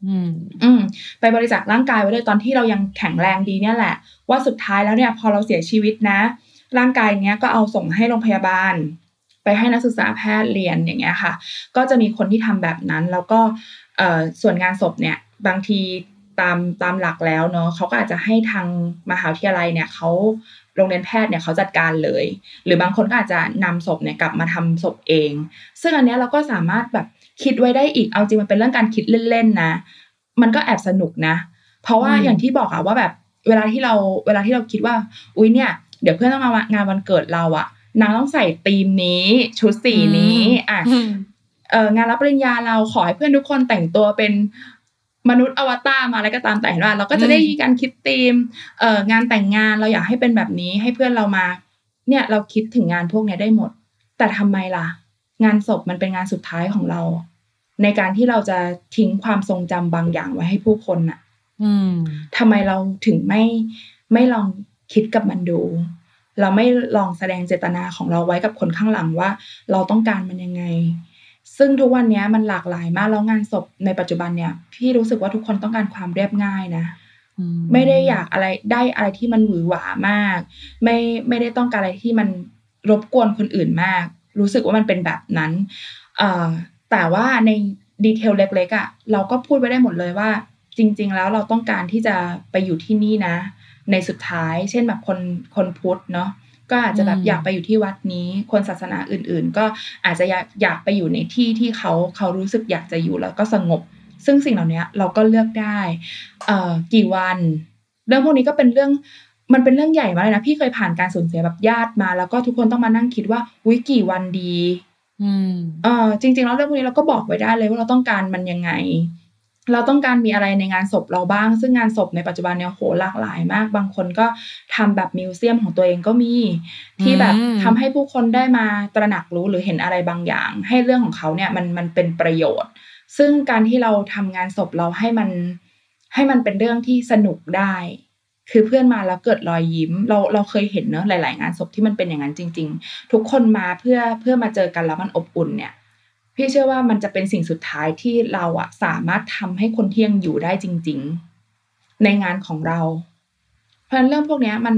อืม อืม ไปบริจาคร่างกายไว้เลยตอนที่เรายังแข็งแรงดีเนี่ยแหละ ว่าสุดท้ายแล้วเนี่ยพอเราเสียชีวิตนะ ร่างกายเนี้ยก็เอาส่งให้โรงพยาบาล ไปให้นักศึกษาแพทย์เรียนอย่างเงี้ยค่ะ ก็จะมีคนที่ทำแบบนั้น แล้วก็เอ่อส่วนงานศพเนี่ยบางทีตามตามหลักแล้วเนาะเขาก็อาจจะให้ทางมหาวิทยาลัยเนี่ยเขาโรงเรียนแพทย์เนี่ยเขาจัดการเลย หรือบางคนก็อาจจะนำศพเนี่ยกลับมาทำศพเอง ซึ่งอันเนี้ยเราก็สามารถแบบคิดไว้ได้อีกเอาจริงมันเป็นเรื่องการคิดเล่นๆนะ มันก็แอบสนุกนะ เพราะว่าอืมอย่างที่บอกอะว่าแบบเวลาที่เราเวลาที่เราคิดว่า อุ้ยเนี่ย เดี๋ยวเพื่อนต้องมางานวันเกิดเราอะนางต้องใส่ธีมนี้ชุดสีนี้อะอืมเอองานรับปริญญาเราขอให้เพื่อนทุกคนแต่งตัวเป็นมนุษย์อวตารมาอะไรก็ตามแต่เห็นว่าเราก็จะได้อืมมีการคิดธีมเอ่องานแต่งงานเราอยากให้เป็นแบบนี้ให้เพื่อนเรามา เนี่ยเราคิดถึงงานพวกเนี้ยได้หมด แต่ทำไมล่ะ งานศพมันเป็นงานสุดท้ายของเรา ในการที่เราจะทิ้งความทรงจำบางอย่างไว้ให้ผู้คนน่ะ อืมทำไมเราถึงไม่ไม่ลอง คิดกับมันดู เราไม่ลองแสดงเจตนาของเราไว้กับคนข้างหลังว่า เราต้องการมันยังไง ซึ่งทุกวันเนี้ยมันหลากหลายมากแล้วงานศพในปัจจุบันเนี่ยพี่รู้สึกว่าทุกคนต้องการความเรียบง่ายนะไม่ได้อยากอะไรได้อะไรที่มันหวือหวามาก ไม่ไม่ได้ต้องการอะไรที่มันรบกวนคนอื่นมาก รู้สึกว่ามันเป็นแบบนั้นเอ่อแต่ว่าในดีเทลเล็กๆอะ่ะเราก็พูดไว้ได้หมดเลยว่า จริง ๆ แล้วเราต้องการที่จะไปอยู่ที่นี่นะ ในสุดท้าย เช่นแบบคนคนพุทธเนาะก็อาจจะแบบอืมอยากไปอยู่ที่วัดนี้ คนศาสนาอื่น ๆ ก็อาจจะอยากอยากไปอยู่ในที่ที่เขาเขารู้สึกอยากจะอยู่แล้วก็สงบ ซึ่งสิ่งเหล่านี้เราก็เลือกได้เอ่อกี่วัน เรื่องพวกนี้ก็เป็นเรื่องมันเป็นเรื่องใหญ่มากเลยนะพี่เคยผ่านการสูญเสียแบบญาติมา แล้วก็ทุกคนต้องมานั่งคิดว่าวิกี่วันดี อืมเออจริง ๆ แล้วเรื่องพวกนี้เราก็บอกไว้ได้เลยว่าเราต้องการมันยังไง เราต้องการมีอะไรในงานศพเราบ้าง ซึ่งงานศพในปัจจุบันเนี่ยโหหลากหลายมาก บางคนก็ทำแบบมิวเซียมของตัวเองก็มี ที่แบบอืมทำให้ผู้คนได้มาตระหนักรู้หรือเห็นอะไรบางอย่าง ให้เรื่องของเขาเนี่ยมันมันเป็นประโยชน์ ซึ่งการที่เราทำงานศพเราให้มันให้มันเป็นเรื่องที่สนุกได้ คือเพื่อนมาแล้วเกิดรอยยิ้ม เราเราเคยเห็นเนอะหลาย ๆ งานศพที่มันเป็นอย่างนั้นจริง ๆ ทุกคนมาเพื่อเพื่อมาเจอกันแล้วมันอบอุ่นเนี่ย พี่เชื่อว่ามันจะเป็นสิ่งสุดท้ายที่เราอะสามารถทำให้คนที่ยังอยู่ได้จริง ๆ ในงานของเรา เพราะฉะนั้นเรื่องพวกเนี้ยมัน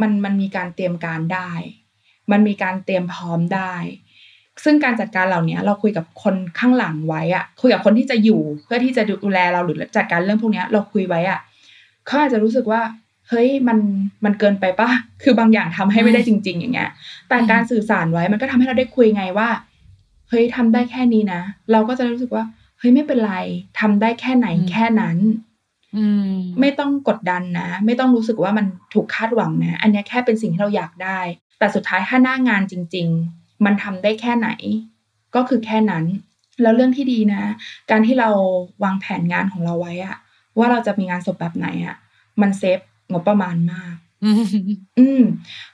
มันมันมีการเตรียมการได้ มันมีการเตรียมพร้อมได้ ซึ่งการจัดการเหล่านี้เราคุยกับคนข้างหลังไว้อะคุยกับคนที่จะอยู่เพื่อที่จะดูแลเราหรือจัดการเรื่องพวกเนี้ยเราคุยไว้อะเขาอาจจะรู้สึกว่าเฮ้ยมันมันเกินไปปะคือบางอย่างทำให้ไม่ได้จริง ๆ อย่างเงี้ย แต่การสื่อสารไว้มันก็ทำให้เราได้คุยไงว่า เฮ้ยทำได้แค่นี้นะ เราก็จะรู้สึกว่า เฮ้ยไม่เป็นไรทำได้แค่ไหนอืมแค่นั้นอืมไม่ต้องกดดันนะ ไม่ต้องรู้สึกว่ามันถูกคาดหวังนะ อันเนี้ยแค่เป็นสิ่งที่เราอยากได้ แต่สุดท้ายถ้าหน้างานจริง ๆ มันทำได้แค่ไหน ก็คือแค่นั้น แล้วเรื่องที่ดีนะ การที่เราวางแผนงานของเราไว้อะว่าเราจะมีงานศพแบบไหนอะมันเซฟงบประมาณมาก อืมอืม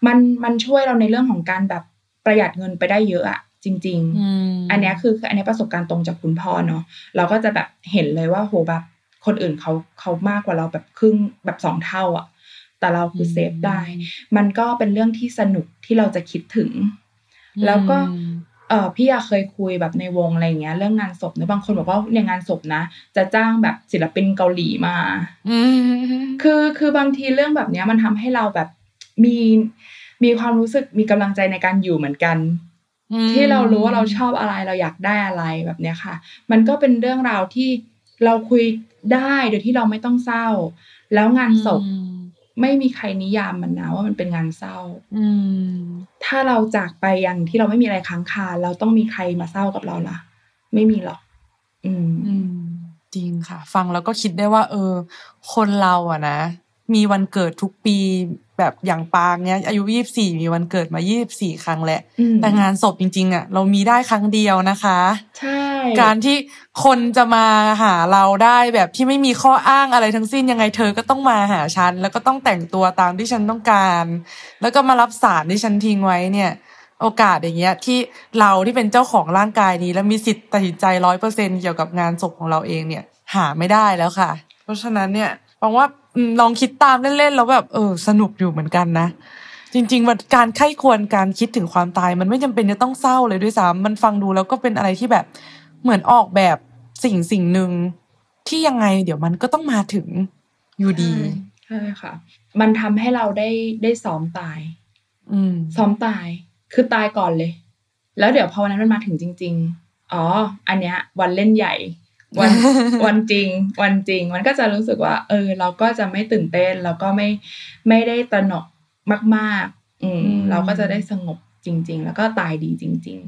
มันมันช่วยเราในเรื่องของการแบบประหยัดเงินไปได้เยอะอะ จริง ๆอืมอันเนี้ยคือคืออันเนี้ยประสบการณ์ตรงจากคุณพ่อเนาะเราก็จะแบบเห็นเลยว่าโหแบบคนอื่นเขาเขามากกว่าเราแบบครึ่งแบบสองเท่าอะ่ะ แต่เราคือเซฟได้ มันก็เป็นเรื่องที่สนุกที่เราจะคิดถึง แล้วก็เออพี่อะเคยคุยแบบในวงอะไรอย่างเงี้ย เรื่องงานศพเนี่ยบางคนบอกว่าเนี่ยงานศพนะ จะจ้างแบบศิลปินเกาหลีมาอืมคือคือบางทีเรื่องแบบเนี้ยมันทำให้เราแบบมีมีความรู้สึกมีกำลังใจในการอยู่เหมือนกัน ที่เรารู้ว่าเราชอบอะไรเราอยากได้อะไรแบบเนี้ยค่ะ มันก็เป็นเรื่องราวที่เราคุยได้โดยที่เราไม่ต้องเศร้า แล้วงานศพอืมไม่มีใครนิยามมันนะว่ามันเป็นงานเศร้า อืมถ้าเราจากไปอย่างที่เราไม่มีอะไรค้างคาเราต้องมีใครมาเศร้ากับเราล่ะ ไม่มีหรอก อืมอืมจริงค่ะ ฟังแล้วก็คิดได้ว่า เออ คนเราอะนะมีวันเกิดทุกปี แบบอย่างปางเนี้ยอายุยี่บสี่มีวันเกิดมายี่บสี่ครั้งแหละอืมแต่งานศพจริงๆอะเรามีได้ครั้งเดียวนะคะ ใช่ การที่คนจะมาหาเราได้แบบที่ไม่มีข้ออ้างอะไรทั้งสิ้นยังไงเธอก็ต้องมาหาฉัน แล้วก็ต้องแต่งตัวตามที่ฉันต้องการ แล้วก็มารับสารที่ฉันทิ้งไว้เนี่ย โอกาสอย่างเงี้ยที่เราที่เป็นเจ้าของร่างกายนี้ และมีสิทธิ์ตัดสินใจร้อยเปอร์เซ็นเกี่ยวกับงานศพของเราเองเนี่ย หาไม่ได้แล้วค่ะ เพราะฉะนั้นเนี่ย ฟังว่าอืมลองคิดตามเล่นๆแล้วแบบเออสนุกอยู่เหมือนกันนะจริงๆมันการไข้ควรการคิดถึงความตาย มันไม่จำเป็นจะต้องเศร้าเลยด้วยซ้ำมันฟังดูแล้วก็เป็นอะไรที่แบบเหมือนออกแบบสิ่งสิ่งหนึ่งที่ยังไง เดี๋ยวมันก็ต้องมาถึงอยู่ดีใช่ค่ะ มันทำให้เราได้ได้ซ้อมตาย อืมซ้อมตาย คือตายก่อนเลย แล้วเดี๋ยวพอวันนั้นมันมาถึงจริง ๆ อ๋อ อันเนี้ย วันเล่นใหญ่ วันวันจริง วันจริง มันก็จะรู้สึกว่า เออ เราก็จะไม่ตื่นเต้นแล้วก็ไม่ไม่ได้ตระหนกมาก ๆ อืมอืมเราก็จะได้สงบจริง ๆ แล้วก็ตายดีจริงจริง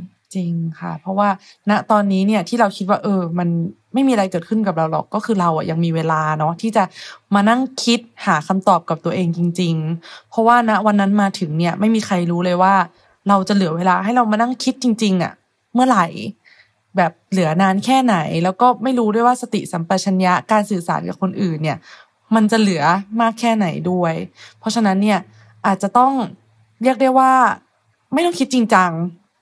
ค่ะ เพราะว่าณตอนนี้เนี่ยที่เราคิดว่าเออ มันไม่มีอะไรเกิดขึ้นกับเราหรอกก็คือเราอะยังมีเวลาเนาะที่จะมานั่งคิดหาคำตอบกับตัวเองจริง ๆ เพราะว่าณวันนั้นมาถึงเนี่ยไม่มีใครรู้เลยว่า เราจะเหลือเวลาให้เรามานั่งคิดจริง ๆ อะ เมื่อไหร่ แบบเหลือนานแค่ไหน แล้วก็ไม่รู้ด้วยว่าสติสัมปชัญญะการสื่อสารกับคนอื่นเนี่ย มันจะเหลือมากแค่ไหนด้วย เพราะฉะนั้นเนี่ยอาจจะต้องเรียกได้ว่า ไม่ต้องคิดจริงจัง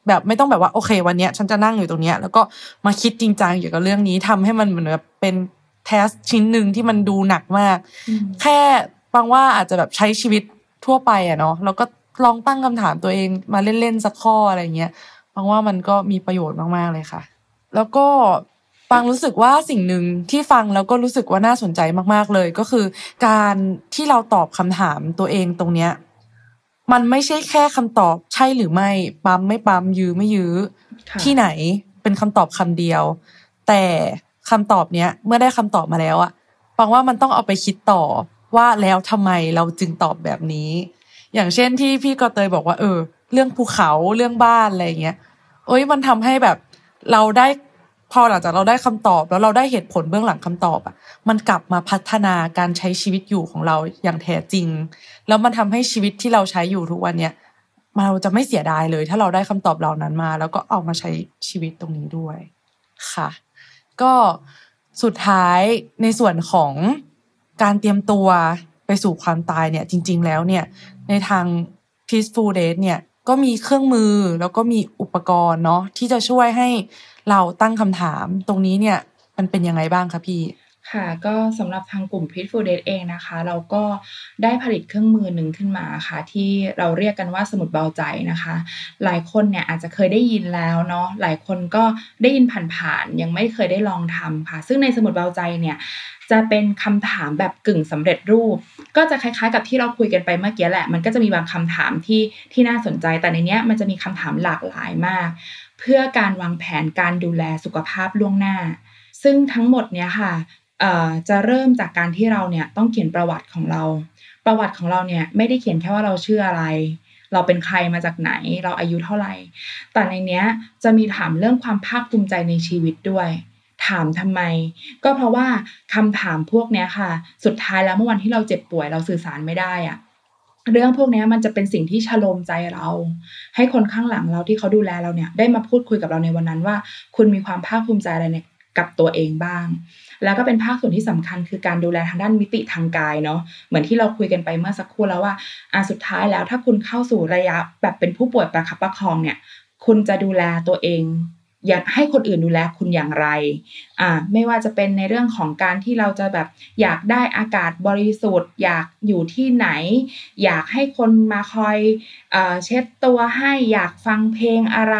แบบไม่ต้องแบบว่าโอเค วันเนี้ยฉันจะนั่งอยู่ตรงเนี้ยแล้วก็มาคิดจริงจังเกี่ยวกับเรื่องนี้ทำให้มันเหมือนแบบเป็นแทสชิ้นหนึ่งที่มันดูหนักมากๆอืมแค่บางว่าอาจจะแบบใช้ชีวิตทั่วไปอะเนาะแล้วก็ลองตั้งคำถามตัวเองมาเล่นๆสักข้ออะไรเงี้ยบางว่ามันก็มีประโยชน์มากๆเลยค่ะ แล้วก็ปังรู้สึกว่าสิ่งหนึ่งที่ฟังแล้วก็รู้สึกว่าน่าสนใจมากๆเลย ก็คือ การที่เราตอบคำถามตัวเองตรงเนี้ย มันไม่ใช่แค่คำตอบใช่หรือไม่ปั๊มไม่ปั๊มยื้อไม่ยื้อค่ะที่ไหนเป็นคำตอบคำเดียว แต่คำตอบเนี้ยเมื่อได้คำตอบมาแล้วอะฟังว่ามันต้องเอาไปคิดต่อว่าแล้วทำไมเราจึงตอบแบบนี้ อย่างเช่นที่พี่กอเตยบอกว่า เออ เรื่องภูเขาเรื่องบ้านอะไรอย่างเงี้ยเอ้ยมันทำให้แบบ เราได้พอหลังจากเราได้คำตอบ แล้วเราได้เหตุผลเบื้องหลังคำตอบอะมันกลับมาพัฒนาการใช้ชีวิตอยู่ของเราอย่างแท้จริง แล้วมันทำให้ชีวิตที่เราใช้อยู่ทุกวันเนี้ยเราจะไม่เสียดายเลย ถ้าเราได้คำตอบเหล่านั้นมา แล้วก็เอามาใช้ชีวิตตรงนี้ด้วยค่ะ ก็สุดท้ายในส่วนของการเตรียมตัวไปสู่ความตายเนี่ยจริง ๆ แล้วเนี่ยในทาง peaceful date เนี่ย ก็มีเครื่องมือแล้วก็มีอุปกรณ์เนาะที่จะช่วยให้เราตั้งคำถาม ตรงนี้เนี่ยมันเป็นยังไงบ้างคะพี่ ค่ะ ก็สำหรับทางกลุ่ม Peaceful Date เองนะคะ เราก็ได้ผลิตเครื่องมือหนึ่งขึ้นมาค่ะ ที่เราเรียกกันว่าสมุดเบาใจนะคะ หลายคนเนี่ยอาจจะเคยได้ยินแล้วเนาะหลายคนก็ได้ยินผ่านๆยังไม่เคยได้ลองทำค่ะ ซึ่งในสมุดเบาใจเนี่ยจะเป็นคำถามแบบกึ่งสำเร็จรูป ก็จะคล้ายๆ กับที่เราคุยกันไปเมื่อกี้แหละ มันก็จะมีบางคำถามที่ที่น่าสนใจ แต่ในเนี้ยมันจะมีคำถามหลากหลายมาก เพื่อการวางแผนการดูแลสุขภาพล่วงหน้า ซึ่งทั้งหมดเนี้ยค่ะ จะเริ่มจากการที่เราเนี่ยต้องเขียนประวัติของเรา ประวัติของเราเนี่ยไม่ได้เขียนแค่ว่าเราชื่ออะไร เราเป็นใครมาจากไหน เราอายุเท่าไหร่ แต่ในเนี้ยจะมีถามเรื่องความภาคภูมิใจในชีวิตด้วย ถามทำไม ก็เพราะว่าคำถามพวกเนี้ยค่ะ สุดท้ายแล้วเมื่อวันที่เราเจ็บป่วยเราสื่อสารไม่ได้อะเรื่องพวกเนี้ยมันจะเป็นสิ่งที่ชโลมใจเรา ให้คนข้างหลังเราที่เขาดูแลเราเนี่ยได้มาพูดคุยกับเราในวันนั้นว่า คุณมีความภาคภูมิใจอะไรในกับตัวเองบ้าง แล้วก็เป็นภาคส่วนที่สำคัญคือการดูแลทางด้านมิติทางกายเนาะเหมือนที่เราคุยกันไปเมื่อสักครู่แล้วว่าอะสุดท้ายแล้วถ้าคุณเข้าสู่ระยะแบบเป็นผู้ป่วยประคับประคองเนี่ย คุณจะดูแลตัวเองอยากให้คนอื่นดูแลคุณอย่างไร อ่า ไม่ว่าจะเป็นในเรื่องของการที่เราจะแบบอยากได้อากาศบริสุทธิ์ อยากอยู่ที่ไหน อยากให้คนมาคอยเอ่อเช็ดตัวให้ อยากฟังเพลงอะไร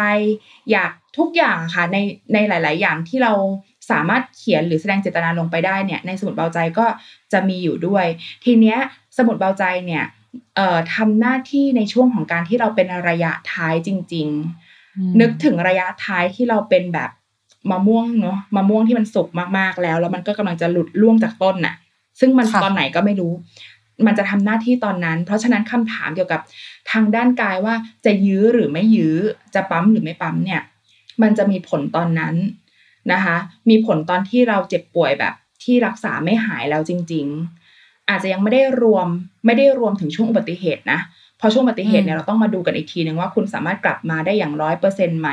อยากทุกอย่างค่ะในในหลาย ๆ อย่างที่เรา สามารถเขียนหรือแสดงเจตนาลงไปได้เนี่ยในสมุดเบาใจก็จะมีอยู่ด้วย ทีเนี้ยสมุดเบาใจเนี่ยเอ่อทำหน้าที่ในช่วงของการที่เราเป็นระยะท้ายจริง ๆ นึกถึงระยะท้ายที่เราเป็นแบบมะม่วงเนาะมะม่วงที่มันสุกมากๆแล้ว แล้วมันก็กำลังจะหลุดล่วงจากต้นน่ะ ซึ่งมันค่ะตอนไหนก็ไม่รู้ มันจะทำหน้าที่ตอนนั้น เพราะฉะนั้นคำถามเกี่ยวกับทางด้านกายว่าจะยื้อหรือไม่ยื้อจะปั๊มหรือไม่ปั๊มเนี่ย มันจะมีผลตอนนั้น นะคะ มีผลตอนที่เราเจ็บป่วยแบบที่รักษาไม่หายแล้วจริง ๆ อาจจะยังไม่ได้รวมไม่ได้รวมถึงช่วงอุบัติเหตุนะเพราะช่วงอุบัติเหตุเนี่ยเราต้องมาดูกันอีกทีนึงว่าคุณสามารถกลับมาได้อย่างร้อยเปอร์เซ็นต์ไหม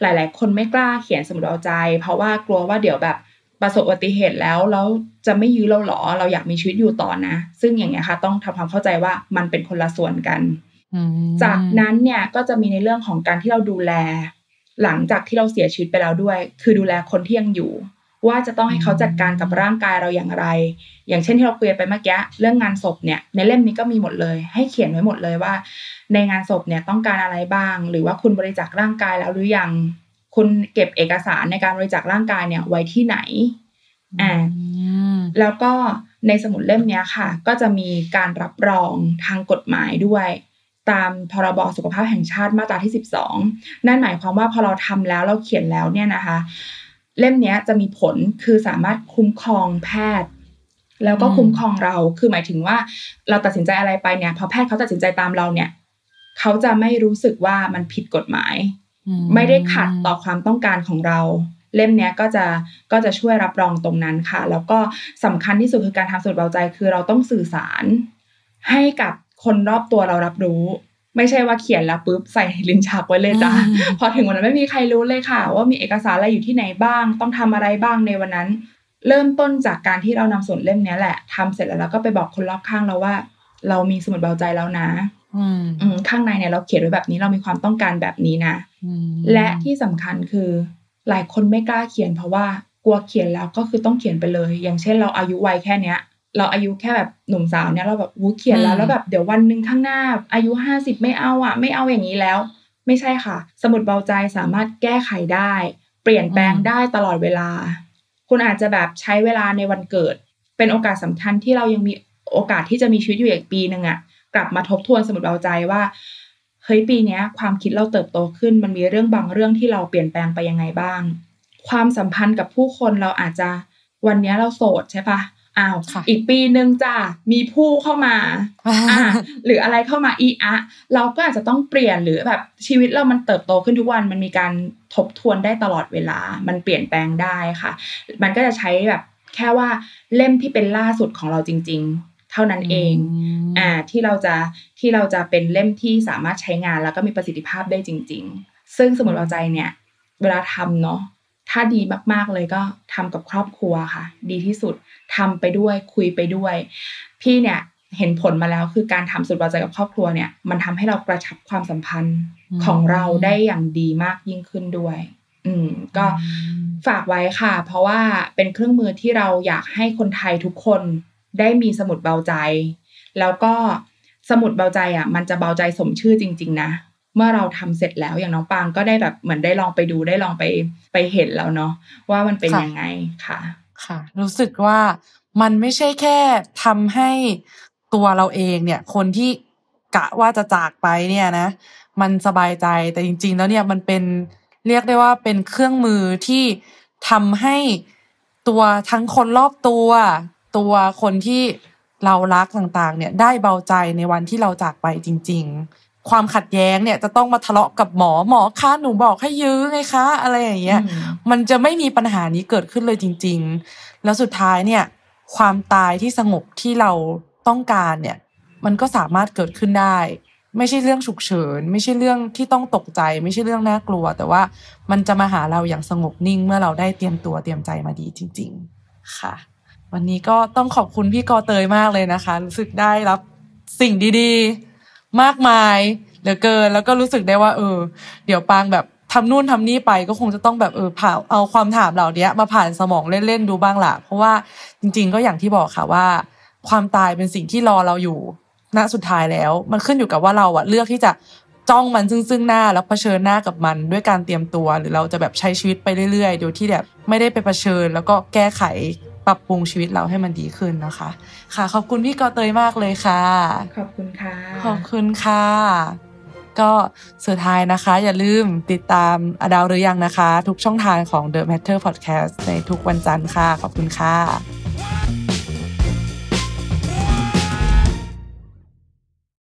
หลาย ๆ คนไม่กล้าเขียนสมุดเอาใจ เพราะว่ากลัวว่าเดี๋ยวแบบประสบอุบัติเหตุแล้วแล้วจะไม่ยื้อเราหรอ เราอยากมีชีวิตอยู่ต่อนะ ซึ่งอย่างเงี้ยค่ะ ต้องทำความเข้าใจว่ามันเป็นคนละส่วนกันอืมจากนั้นเนี่ยก็จะมีในเรื่องของการที่เราดูแล หลังจากที่เราเสียชีวิตไปแล้วด้วย คือดูแลคนที่ยังอยู่ ว่าจะต้องให้เขาจัดการกับร่างกายเราอย่างไร อย่างเช่นที่เราคุยกันไปเมื่อกี้เรื่องงานศพเนี่ย ในเล่มนี้ก็มีหมดเลย ให้เขียนไว้หมดเลยว่า ในงานศพเนี่ยต้องการอะไรบ้าง หรือว่าคุณบริจาคร่างกายแล้วหรือยังคุณเก็บเอกสารในการบริจาคร่างกายเนี่ยไว้ที่ไหนอ่าอืมแล้วก็ในสมุดเล่มเนี้ยค่ะ ก็จะมีการรับรองทางกฎหมายด้วย ตามพรบสุขภาพแห่งชาติมาตราที่ 12 นั่นหมายความว่าพอเราทำแล้วเราเขียนแล้วเนี่ยนะคะ เล่มเนี้ยจะมีผลคือสามารถคุ้มครองแพทย์ แล้วก็อืมคุ้มครองเราคือหมายถึงว่า เราตัดสินใจอะไรไปเนี่ยพอแพทย์เขาตัดสินใจตามเราเนี่ยเขาจะไม่รู้สึกว่ามันผิดกฎหมายอืไม่ได้ขัดต่อความต้องการของเรา เล่มเนี้ยก็จะก็จะช่วยรับรองตรงนั้นค่ะ แล้วก็สำคัญที่สุดคือการทำสูตรเบาใจคือเราต้องสื่อสารให้กับ คนรอบตัวเรารับรู้ ไม่ใช่ว่าเขียนแล้วปุ๊บใส่ลิ้นชักไว้เลยจ้ะอืมพอถึงวันนั้นไม่มีใครรู้เลยค่ะ ว่ามีเอกสารอะไรอยู่ที่ไหนบ้าง ต้องทำอะไรบ้างในวันนั้น เริ่มต้นจากการที่เรานำส่วนเล่มเนี้ยแหละทำเสร็จแล้วเราก็ไปบอกคนรอบข้างเราว่า เรามีสมุดเบาใจแล้วนะอืมอืมข้างในเนี่ยเราเขียนไว้แบบนี้เรามีความต้องการแบบนี้นะอืมและที่สำคัญคือ หลายคนไม่กล้าเขียนเพราะว่ากลัวเขียนแล้วก็คือต้องเขียนไปเลย อย่างเช่นเราอายุวัยแค่เนี้ย เราอายุแค่แบบหนุ่มสาวเนี่ยเราแบบวูเขียนแล้วแล้วแบบเดี๋ยววันหนึ่งข้างหน้า อายุห้าสิบไม่เอาอะ ไม่เอาอย่างนี้แล้ว ไม่ใช่ค่ะ สมุดเบาใจสามารถแก้ไขได้ เปลี่ยนแปลงได้ตลอดเวลา คุณอาจจะแบบใช้เวลาในวันเกิด เป็นโอกาสสำคัญที่เรายังมีโอกาสที่จะมีชีวิตอยู่อีกปีหนึ่งอะกลับมาทบทวนสมุดเบาใจว่าเฮ้ยปีเนี้ยความคิดเราเติบโตขึ้น มันมีเรื่องบางเรื่องที่เราเปลี่ยนแปลงไปยังไงบ้าง ความสัมพันธ์กับผู้คนเราอาจจะวันเนี้ยเราโสดใช่ปะ อ้าวค่ะอีกปีหนึ่งจ้ะมีผู้เข้ามาอะหรืออะไรเข้ามาอีอะ เราก็อาจจะต้องเปลี่ยนหรือแบบชีวิตเรามันเติบโตขึ้นทุกวันมันมีการทบทวนได้ตลอดเวลา มันเปลี่ยนแปลงได้ค่ะ มันก็จะใช้แบบแค่ว่าเล่มที่เป็นล่าสุดของเราจริง ๆ เท่านั้นเองอ่าที่เราจะที่เราจะเป็นเล่มที่สามารถใช้งานแล้วก็มีประสิทธิภาพได้จริง ๆ ซึ่งสมุดเอาใจเนี่ยเวลาทำเนาะถ้าดีมากๆเลยก็ทำกับครอบครัวค่ะ ดีที่สุด ทำไปด้วยคุยไปด้วย พี่เนี่ยเห็นผลมาแล้วคือการทำสุดเบาใจกับครอบครัวเนี่ย มันทำให้เรากระชับความสัมพันธ์อืมของเราได้อย่างดีมากยิ่งขึ้นด้วย อืม ก็ฝากไว้ค่ะ เพราะว่าเป็นเครื่องมือที่เราอยากให้คนไทยทุกคนได้มีสมุดเบาใจ แล้วก็สมุดเบาใจอะ มันจะเบาใจสมชื่อจริง ๆ นะเมื่อเราทำเสร็จแล้วอย่างน้องปางก็ได้แบบเหมือนได้ลองไปดูได้ลองไปไปเห็นแล้วเนาะว่ามันเป็นค่ะยังไงค่ะ ค่ะ รู้สึกว่ามันไม่ใช่แค่ทำให้ตัวเราเองเนี่ย คนที่กะว่าจะจากไปเนี่ยนะ มันสบายใจแต่จริง ๆ แล้วเนี่ยมันเป็นเรียกได้ว่าเป็นเครื่องมือที่ทำให้ตัวทั้งคนรอบตัว ตัวคนที่เรารักต่างๆ เนี่ยได้เบาใจในวันที่เราจากไปจริง ๆ ความขัดแย้งเนี่ยจะต้องมาทะเลาะกับหมอหมอคะหนูบอกให้ยื้อไงคะ อะไรอย่างเงี้ยอืมมันจะไม่มีปัญหานี้เกิดขึ้นเลยจริง ๆ แล้วสุดท้ายเนี่ย ความตายที่สงบที่เราต้องการเนี่ย มันก็สามารถเกิดขึ้นได้ ไม่ใช่เรื่องฉุกเฉิน ไม่ใช่เรื่องที่ต้องตกใจ ไม่ใช่เรื่องน่ากลัว แต่ว่ามันจะมาหาเราอย่างสงบนิ่งเมื่อเราได้เตรียมตัวเตรียมใจมาดีจริง ๆ ค่ะ วันนี้ก็ต้องขอบคุณพี่กอเตยมากเลยนะคะรู้สึกได้รับสิ่งดีๆ มากมายเหลือเกิน แล้วก็รู้สึกได้ว่า เออ เดี๋ยวปางแบบทำนู่นทำนี่ไปก็คงจะต้องแบบเออผ่าเอาความถามเหล่านี้มาผ่านสมองเล่นๆดูบ้างละเพราะว่าจริง ๆ ก็อย่างที่บอกค่ะว่า ความตายเป็นสิ่งที่รอเราอยู่ณสุดท้ายแล้ว มันขึ้นอยู่กับว่าเราอะเลือกที่จะจ้องมันซึ่งซึ่งหน้าแล้วเผชิญหน้ากับมันด้วยการเตรียมตัว หรือเราจะแบบใช้ชีวิตไปเรื่อยๆ โดยที่แบบไม่ได้ไปเผชิญ แล้วก็แก้ไข ปรับปรุงชีวิตเราให้มันดีขึ้นนะคะ ค่ะ ขอบคุณพี่กอเตยมากเลยค่ะ ขอบคุณค่ะ ขอบคุณค่ะ ก็สุดท้ายนะคะ อย่าลืมติดตามอดาวหรือยังนะคะ ทุกช่องทางของ The Matter Podcast ในทุกวันจันทร์ค่ะ ขอบคุณค่ะ